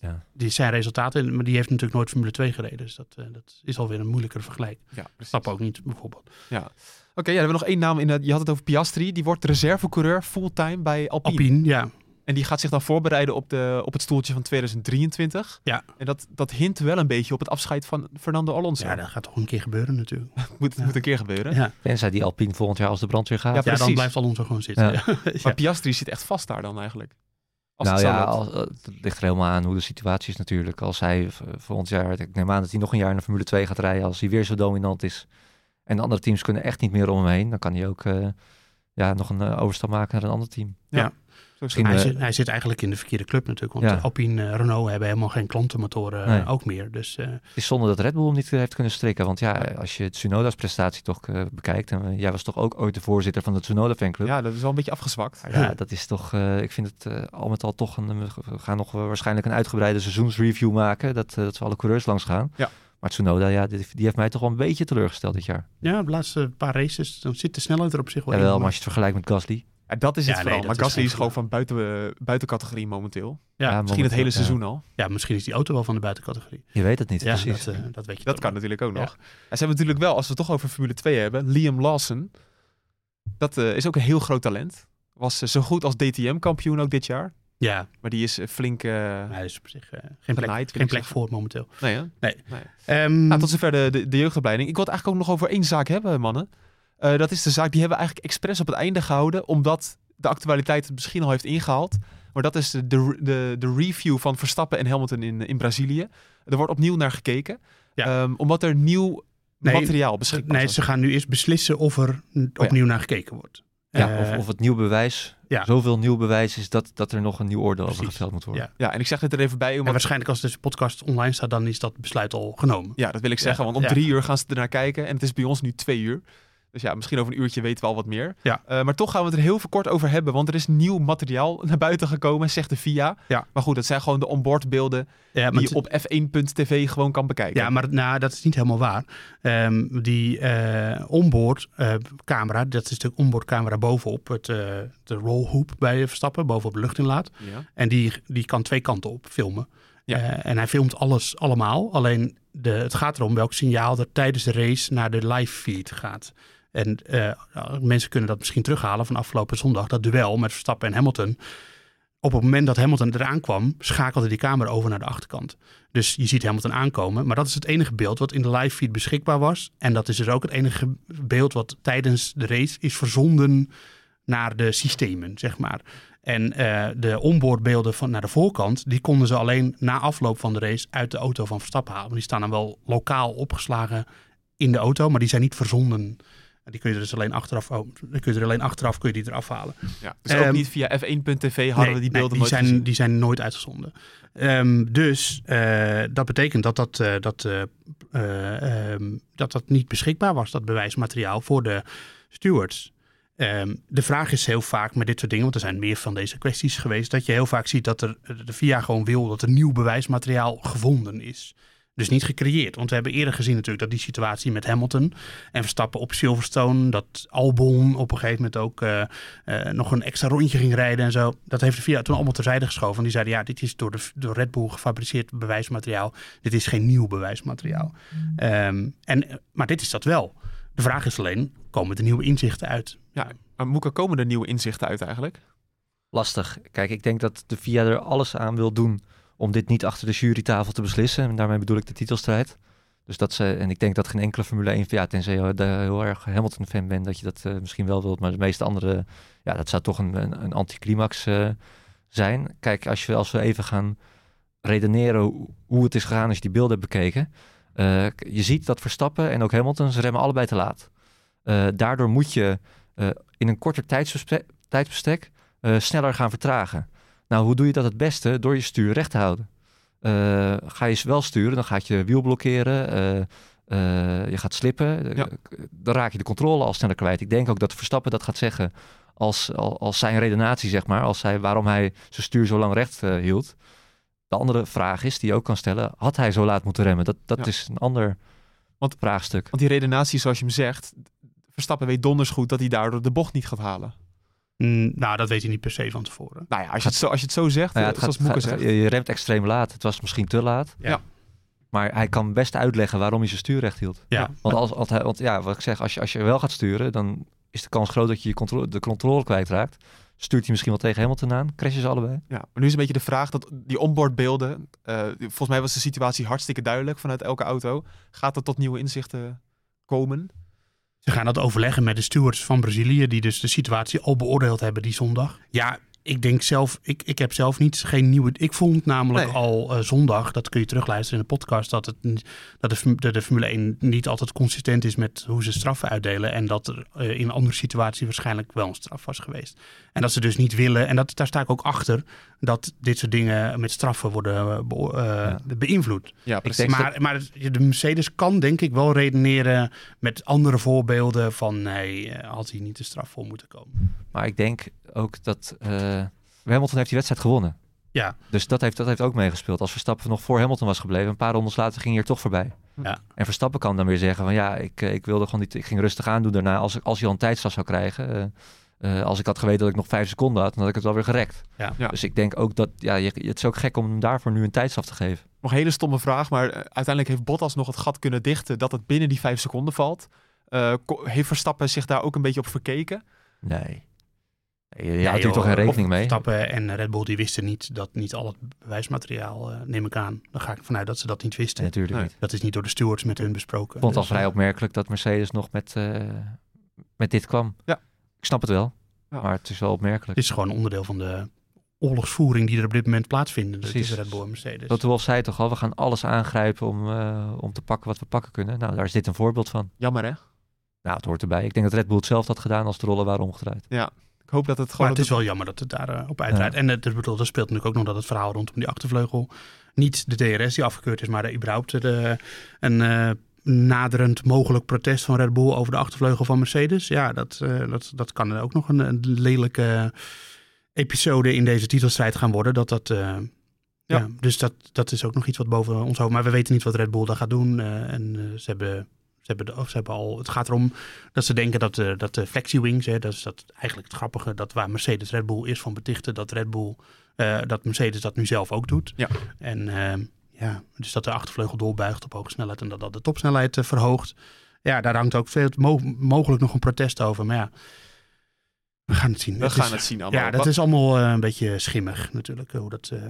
ja. die zijn resultaten, maar die heeft natuurlijk nooit Formule 2 gereden. Dus dat, dat is alweer een moeilijkere vergelijk. Ja. Stap ook niet, bijvoorbeeld. Oké, ja, dan hebben we nog één naam. In de, je had het over Piastri. Die wordt reservecoureur fulltime bij Alpine. Alpine, ja. En die gaat zich dan voorbereiden op, de, op het stoeltje van 2023. Ja. En dat, dat hint wel een beetje op het afscheid van Fernando Alonso. Ja, dat gaat toch een keer gebeuren natuurlijk. <laughs> moet, ja. moet een keer gebeuren. Ja, Tenzij die Alpine volgend jaar als de brandweer gaat. Ja, ja dan blijft Alonso gewoon zitten. Ja. <laughs> Ja. Maar Piastri zit echt vast daar dan eigenlijk. Als nou het ja, als- het ligt er helemaal aan hoe de situatie is natuurlijk. Als hij volgend jaar, ik neem aan dat hij nog een jaar in de Formule 2 gaat rijden, als hij weer zo dominant is. En de andere teams kunnen echt niet meer om hem heen. Dan kan hij ook eh, ja, nog een eh, overstap maken naar een ander team. Het. Misschien, hij, eh, zit, hij zit eigenlijk in de verkeerde club natuurlijk. Want Ja. Alpine eh, Renault hebben helemaal geen klantenmotoren eh, Nee. ook meer. Dus eh, Het is zonde dat Red Bull hem niet heeft kunnen strikken. Want ja, als je Tsunoda's prestatie toch bekijkt. En jij was toch ook ooit de voorzitter van de Tsunoda fanclub. Ja, dat is wel een beetje afgezwakt. Ja, dat is toch, eh, ik vind het eh, al met al toch een, we gaan nog wel waarschijnlijk een uitgebreide seizoensreview maken. Dat, dat we alle coureurs langs gaan. Ja. Maar Tsunoda, ja, die, die heeft mij toch wel een beetje teleurgesteld dit jaar. ja, de laatste paar races, dan zit de snelheid er op zich wel Jawel, in. maar als je het vergelijkt met Gasly. Ja, dat is Ja, het nee, vooral. maar is Gasly is gewoon van buiten, eh, buitencategorie momenteel. ja, Ja, Misschien het hele seizoen al. ja, misschien is die auto wel van de buitencategorie. Je weet het niet, Ja, precies. dat, eh, dat weet je Dat kan natuurlijk ook Ja. nog. En ze hebben natuurlijk wel, als we het toch over Formule 2 hebben, Liam Lawson. Dat eh, is ook een heel groot talent. Was zo goed als DTM-kampioen ook dit jaar. Ja, Maar die is flink... eh hij is op zich eh, geen plek, geen plek voor momenteel. nee, hè? Ehm, Nou, tot zover de, de, de jeugdopleiding. Ik wil het eigenlijk ook nog over één zaak hebben, mannen. Eh, dat is de zaak die hebben we eigenlijk expres op het einde gehouden, omdat de actualiteit het misschien al heeft ingehaald. Maar dat is de, de, de, de review van Verstappen en Hamilton in, in Brazilië. Er wordt opnieuw naar gekeken, Ja. Ehm, omdat er nieuw Nee, materiaal beschikbaar nee, is. ze gaan nu eerst beslissen of er n- opnieuw naar gekeken wordt. Ja, Eh, of, of het nieuw bewijs, ja. zoveel nieuw bewijs is dat, dat er nog een nieuw oordeel over geveld moet worden. Ja. Ja, en ik zeg dit er even bij, en omdat... waarschijnlijk als deze podcast online staat, dan is dat besluit al genomen. Ja, dat wil ik zeggen, Ja, want om ja. drie uur gaan ze ernaar kijken en het is bij ons nu twee uur. Dus ja, misschien over een uurtje weten we al wat meer. Ja. Eh, maar toch gaan we het er heel veel kort over hebben, want er is nieuw materiaal <laughs> naar buiten gekomen, zegt de FIA. Ja. Maar goed, dat zijn gewoon de onboardbeelden Ja, die je op f1.tv gewoon kan bekijken. Ja, maar nou, dat is niet helemaal waar. Ehm, die eh onboard eh, dat is de onboard camera bovenop het, de rollhoop bij Verstappen, bovenop de luchtinlaat. Ja. En die, die kan twee kanten op filmen. Ja. En hij filmt alles allemaal. Alleen de, het gaat erom welk signaal er tijdens de race naar de live feed gaat. En eh, mensen kunnen dat misschien terughalen van afgelopen zondag. Dat duel met Verstappen en Hamilton. Op het moment dat Hamilton eraan kwam, schakelde die camera over naar de achterkant. Dus je ziet Hamilton aankomen. Maar dat is het enige beeld wat in de live feed beschikbaar was. En dat is dus ook het enige beeld wat tijdens de race is verzonden naar de systemen, zeg maar. En eh, de onboardbeelden van naar de voorkant, die konden ze alleen na afloop van de race uit de auto van Verstappen halen. Die staan dan wel lokaal opgeslagen in de auto, maar die zijn niet verzonden. En Die kun je er dus alleen achteraf, oh, die kun je er alleen achteraf kun je die eraf halen. Ja. Dus ook Ehm, niet via f1.tv hadden we die beelden die zijn, gezien. die zijn nooit uitgezonden. Ehm, dus eh, dat betekent dat dat, eh, dat, eh, eh, ehm, dat dat niet beschikbaar was, dat bewijsmateriaal voor de stewards. De vraag is heel vaak met dit soort dingen, want er zijn meer van deze kwesties geweest, dat je heel vaak ziet dat er, de VIA gewoon wil dat er nieuw bewijsmateriaal gevonden is. Dus niet gecreëerd. Want we hebben eerder gezien natuurlijk dat die situatie met Hamilton en Verstappen op Silverstone, dat Albon op een gegeven moment ook eh, eh, nog een extra rondje ging rijden en zo. Dat heeft de VIA toen allemaal terzijde geschoven. Want die zeiden, ja, dit is door, de, door Red Bull gefabriceerd bewijsmateriaal. Dit is geen nieuw bewijsmateriaal. Ehm, en, maar dit is dat wel. De vraag is alleen, komen er nieuwe inzichten uit? Ja, maar Moeka, komen er nieuwe inzichten uit eigenlijk? Lastig. Kijk, ik denk dat de VIA er alles aan wil doen om dit niet achter de jurytafel te beslissen. En daarmee bedoel ik de titelstrijd. Dus dat ze, en ik denk dat geen enkele Formule 1, ja, tenzij je heel erg Hamilton-fan bent, dat je dat eh, misschien wel wilt. Maar de meeste andere, ja, dat zou toch een, een, anticlimax eh, zijn. Kijk, als, je, als we even gaan redeneren hoe, het is gegaan als je die beelden hebt bekeken. eh, je ziet dat Verstappen en ook Hamilton, ze remmen allebei te laat. Daardoor moet je in een korter tijdsbestek, tijdsbestek sneller gaan vertragen. Nou, hoe doe je dat het beste? Door je stuur recht te houden. Eh, ga je wel sturen, dan gaat je wiel blokkeren. eh, eh, je gaat slippen. Ja. Dan raak je de controle al sneller kwijt. Ik denk ook dat Verstappen dat gaat zeggen als, al- als zijn redenatie, zeg maar. Als hij, waarom hij zijn stuur zo lang recht hield. De andere vraag is, die je ook kan stellen, had hij zo laat moeten remmen? Dat, dat Ja. is een ander Want- vraagstuk. Want die redenatie, zoals je hem zegt, Verstappen weet donders goed dat hij daardoor de bocht niet gaat halen. Mm, nou, dat weet je niet per se van tevoren. Nou ja, als je het zo, als je het zo zegt, Nou ja, eh, het gaat, zoals Moeka gaat- zegt. je, remt extreem laat. Het was misschien te laat. Ja. Maar hij kan best uitleggen waarom hij zijn stuur recht hield. Ja, Want, als, als hij, want ja, wat ik zeg, als je, als je wel gaat sturen, dan is de kans groot dat je, je controle, de controle kwijtraakt. Stuurt hij misschien wel tegen Hamilton aan? Crashen ze allebei? Ja, maar nu is een beetje de vraag dat die onboardbeelden, eh, volgens mij was de situatie hartstikke duidelijk vanuit elke auto. Gaat er tot nieuwe inzichten komen? Ze gaan dat overleggen met de stewards van Brazilië, die dus de situatie al beoordeeld hebben die zondag. Ja, ik denk zelf, ik, ik heb zelf niet geen nieuwe. Ik vond namelijk Nee. al eh, zondag, dat kun je terugluisteren in de podcast, dat, het, dat de, de, de Formule 1 niet altijd consistent is met hoe ze straffen uitdelen. En dat er eh, in een andere situatie waarschijnlijk wel een straf was geweest. En dat ze dus niet willen, en dat, daar sta ik ook achter, dat dit soort dingen met straffen worden eh, Ja. beïnvloed. Ja, precies. Maar, maar de Mercedes kan denk ik wel redeneren met andere voorbeelden van nee, had hij niet de straf voor moeten komen. Maar ik denk ook dat eh, Hamilton heeft die wedstrijd gewonnen. Ja. Dus dat heeft, dat heeft ook meegespeeld. Als Verstappen nog voor Hamilton was gebleven, een paar rondes later ging hij er toch voorbij. Ja. En Verstappen kan dan weer zeggen van ja, ik, eh, ik wilde gewoon niet, ik ging rustig aan doen daarna. Als, ik, als hij al een tijdstraf zou krijgen, eh, eh, als ik had geweten dat ik nog vijf seconden had, dan had ik het wel weer gerekt. Ja. Ja. Dus ik denk ook dat, ja, je, het is ook gek om hem daarvoor nu een tijdstraf te geven. Nog een hele stomme vraag, maar uiteindelijk heeft Bottas nog het gat kunnen dichten dat het binnen die vijf seconden valt. Eh, heeft Verstappen zich daar ook een beetje op verkeken? Nee. Je, je houdt natuurlijk toch geen rekening mee. Verstappen en Red Bull die wisten niet dat niet al het bewijsmateriaal, eh, neem ik aan. Dan ga ik vanuit dat ze dat niet wisten. Natuurlijk Nee. niet. Dat is niet door de stewards met hun besproken. Ik vond het al Dus, vrij eh, opmerkelijk dat Mercedes nog met, eh, met dit kwam. Ja. Ik snap het wel, Ja. maar het is wel opmerkelijk. Het is gewoon onderdeel van de oorlogsvoering die er op dit moment plaatsvindt Precies. tussen Red Bull en Mercedes. Dat de Wolf zei toch al, we gaan alles aangrijpen om, eh, om te pakken wat we pakken kunnen. Nou, daar is dit een voorbeeld van. Jammer hè? Nou, het hoort erbij. Ik denk dat Red Bull het zelf had gedaan als de rollen waren omgedraaid. Ik hoop dat het maar gewoon... het is wel jammer dat het daarop op uitdraait. En het, ik bedoel, er speelt natuurlijk ook nog dat het verhaal rondom die achtervleugel... niet de DRS die afgekeurd is, maar de, überhaupt de, een eh, naderend mogelijk protest van Red Bull... over de achtervleugel van Mercedes. Ja, dat, eh, dat, dat kan ook nog een, een lelijke episode in deze titelstrijd gaan worden. Dat dat... eh, ja. dus dat, dat is ook nog iets wat boven ons hoofd. Maar we weten niet wat Red Bull daar gaat doen. eh, en eh, ze hebben... Ze hebben, de- ze hebben al, het gaat erom dat ze denken dat de, dat de flexi-wings, hè, dat is dat eigenlijk het grappige, dat waar Mercedes Red Bull is van betichten, dat Red Bull, eh, dat Mercedes dat nu zelf ook doet. Ja. En ehm, ja, dus dat de achtervleugel doorbuigt op hoge snelheid en dat dat de topsnelheid eh, verhoogt. Ja, daar hangt ook veel mo- mogelijk nog een protest over. Maar ja, we gaan het zien. We Het gaan is- het zien allemaal. Ja, dat is allemaal eh, een beetje schimmig natuurlijk. Hoe dat, eh,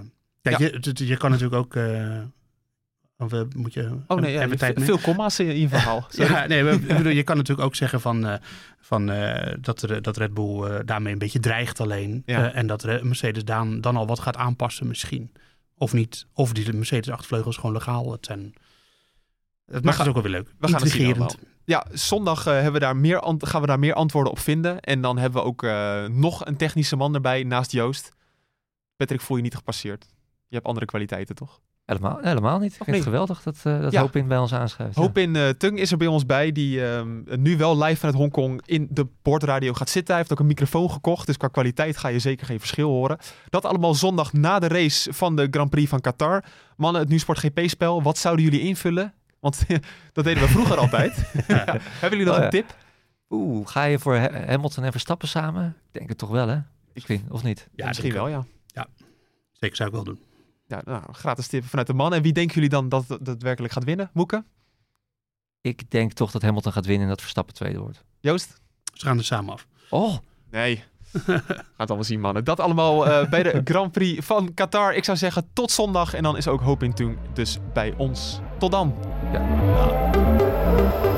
Kijk, Ja. je, je kan natuurlijk ook... eh, of eh, moet je... Oh nee, ja, tijd veel, comma's in je verhaal. <laughs> Ja, nee, <laughs> bedoel, je kan natuurlijk ook zeggen van, eh, van, eh, dat, er, dat Red Bull daarmee een beetje dreigt alleen. Ja. En dat Mercedes dan, dan al wat gaat aanpassen misschien. Of niet. Of die Mercedes achtervleugels gewoon legaal. Het, zijn, het maakt het ook wel weer leuk. we gaan het zien. Ja, zondag hebben we daar meer gaan we daar meer antwoorden op vinden. En dan hebben we ook nog een technische man erbij naast Joost. Patrick, voel je niet gepasseerd? Je hebt andere kwaliteiten, toch? Helemaal, helemaal niet. Ik vind nee? het geweldig dat, eh dat Ja. Hoop in bij ons aanschuift. ja. Hoop in eh, Tung is er bij ons bij, die ehm, nu wel live vanuit Hongkong in de bordradio gaat zitten. Hij heeft ook een microfoon gekocht, dus qua kwaliteit ga je zeker geen verschil horen. Dat allemaal zondag na de race van de Grand Prix van Qatar. Mannen, het Nieuwsport GP-spel, wat zouden jullie invullen? Want <laughs> dat deden we vroeger altijd. <laughs> Ja. Hebben jullie nog Oh, ja. een tip? Oeh, ga je voor Ha- Hamilton en Verstappen samen? Ik denk het toch wel, hè? Ik vind, of niet? Ja, Misschien wel, ja. ook. Zeker zou ik wel doen. Ja, nou, gratis tip vanuit de man. En wie denken jullie dan dat dat daadwerkelijk gaat winnen? Moeke? Ik denk toch dat Hamilton gaat winnen en dat Verstappen tweede wordt. Joost? Ze gaan er samen af. Oh, Nee. <laughs> Gaat allemaal zien, mannen. Dat allemaal eh, bij de Grand Prix van Qatar. Ik zou zeggen tot zondag. En dan is ook Hoop in Toen dus bij ons. Tot dan. ja.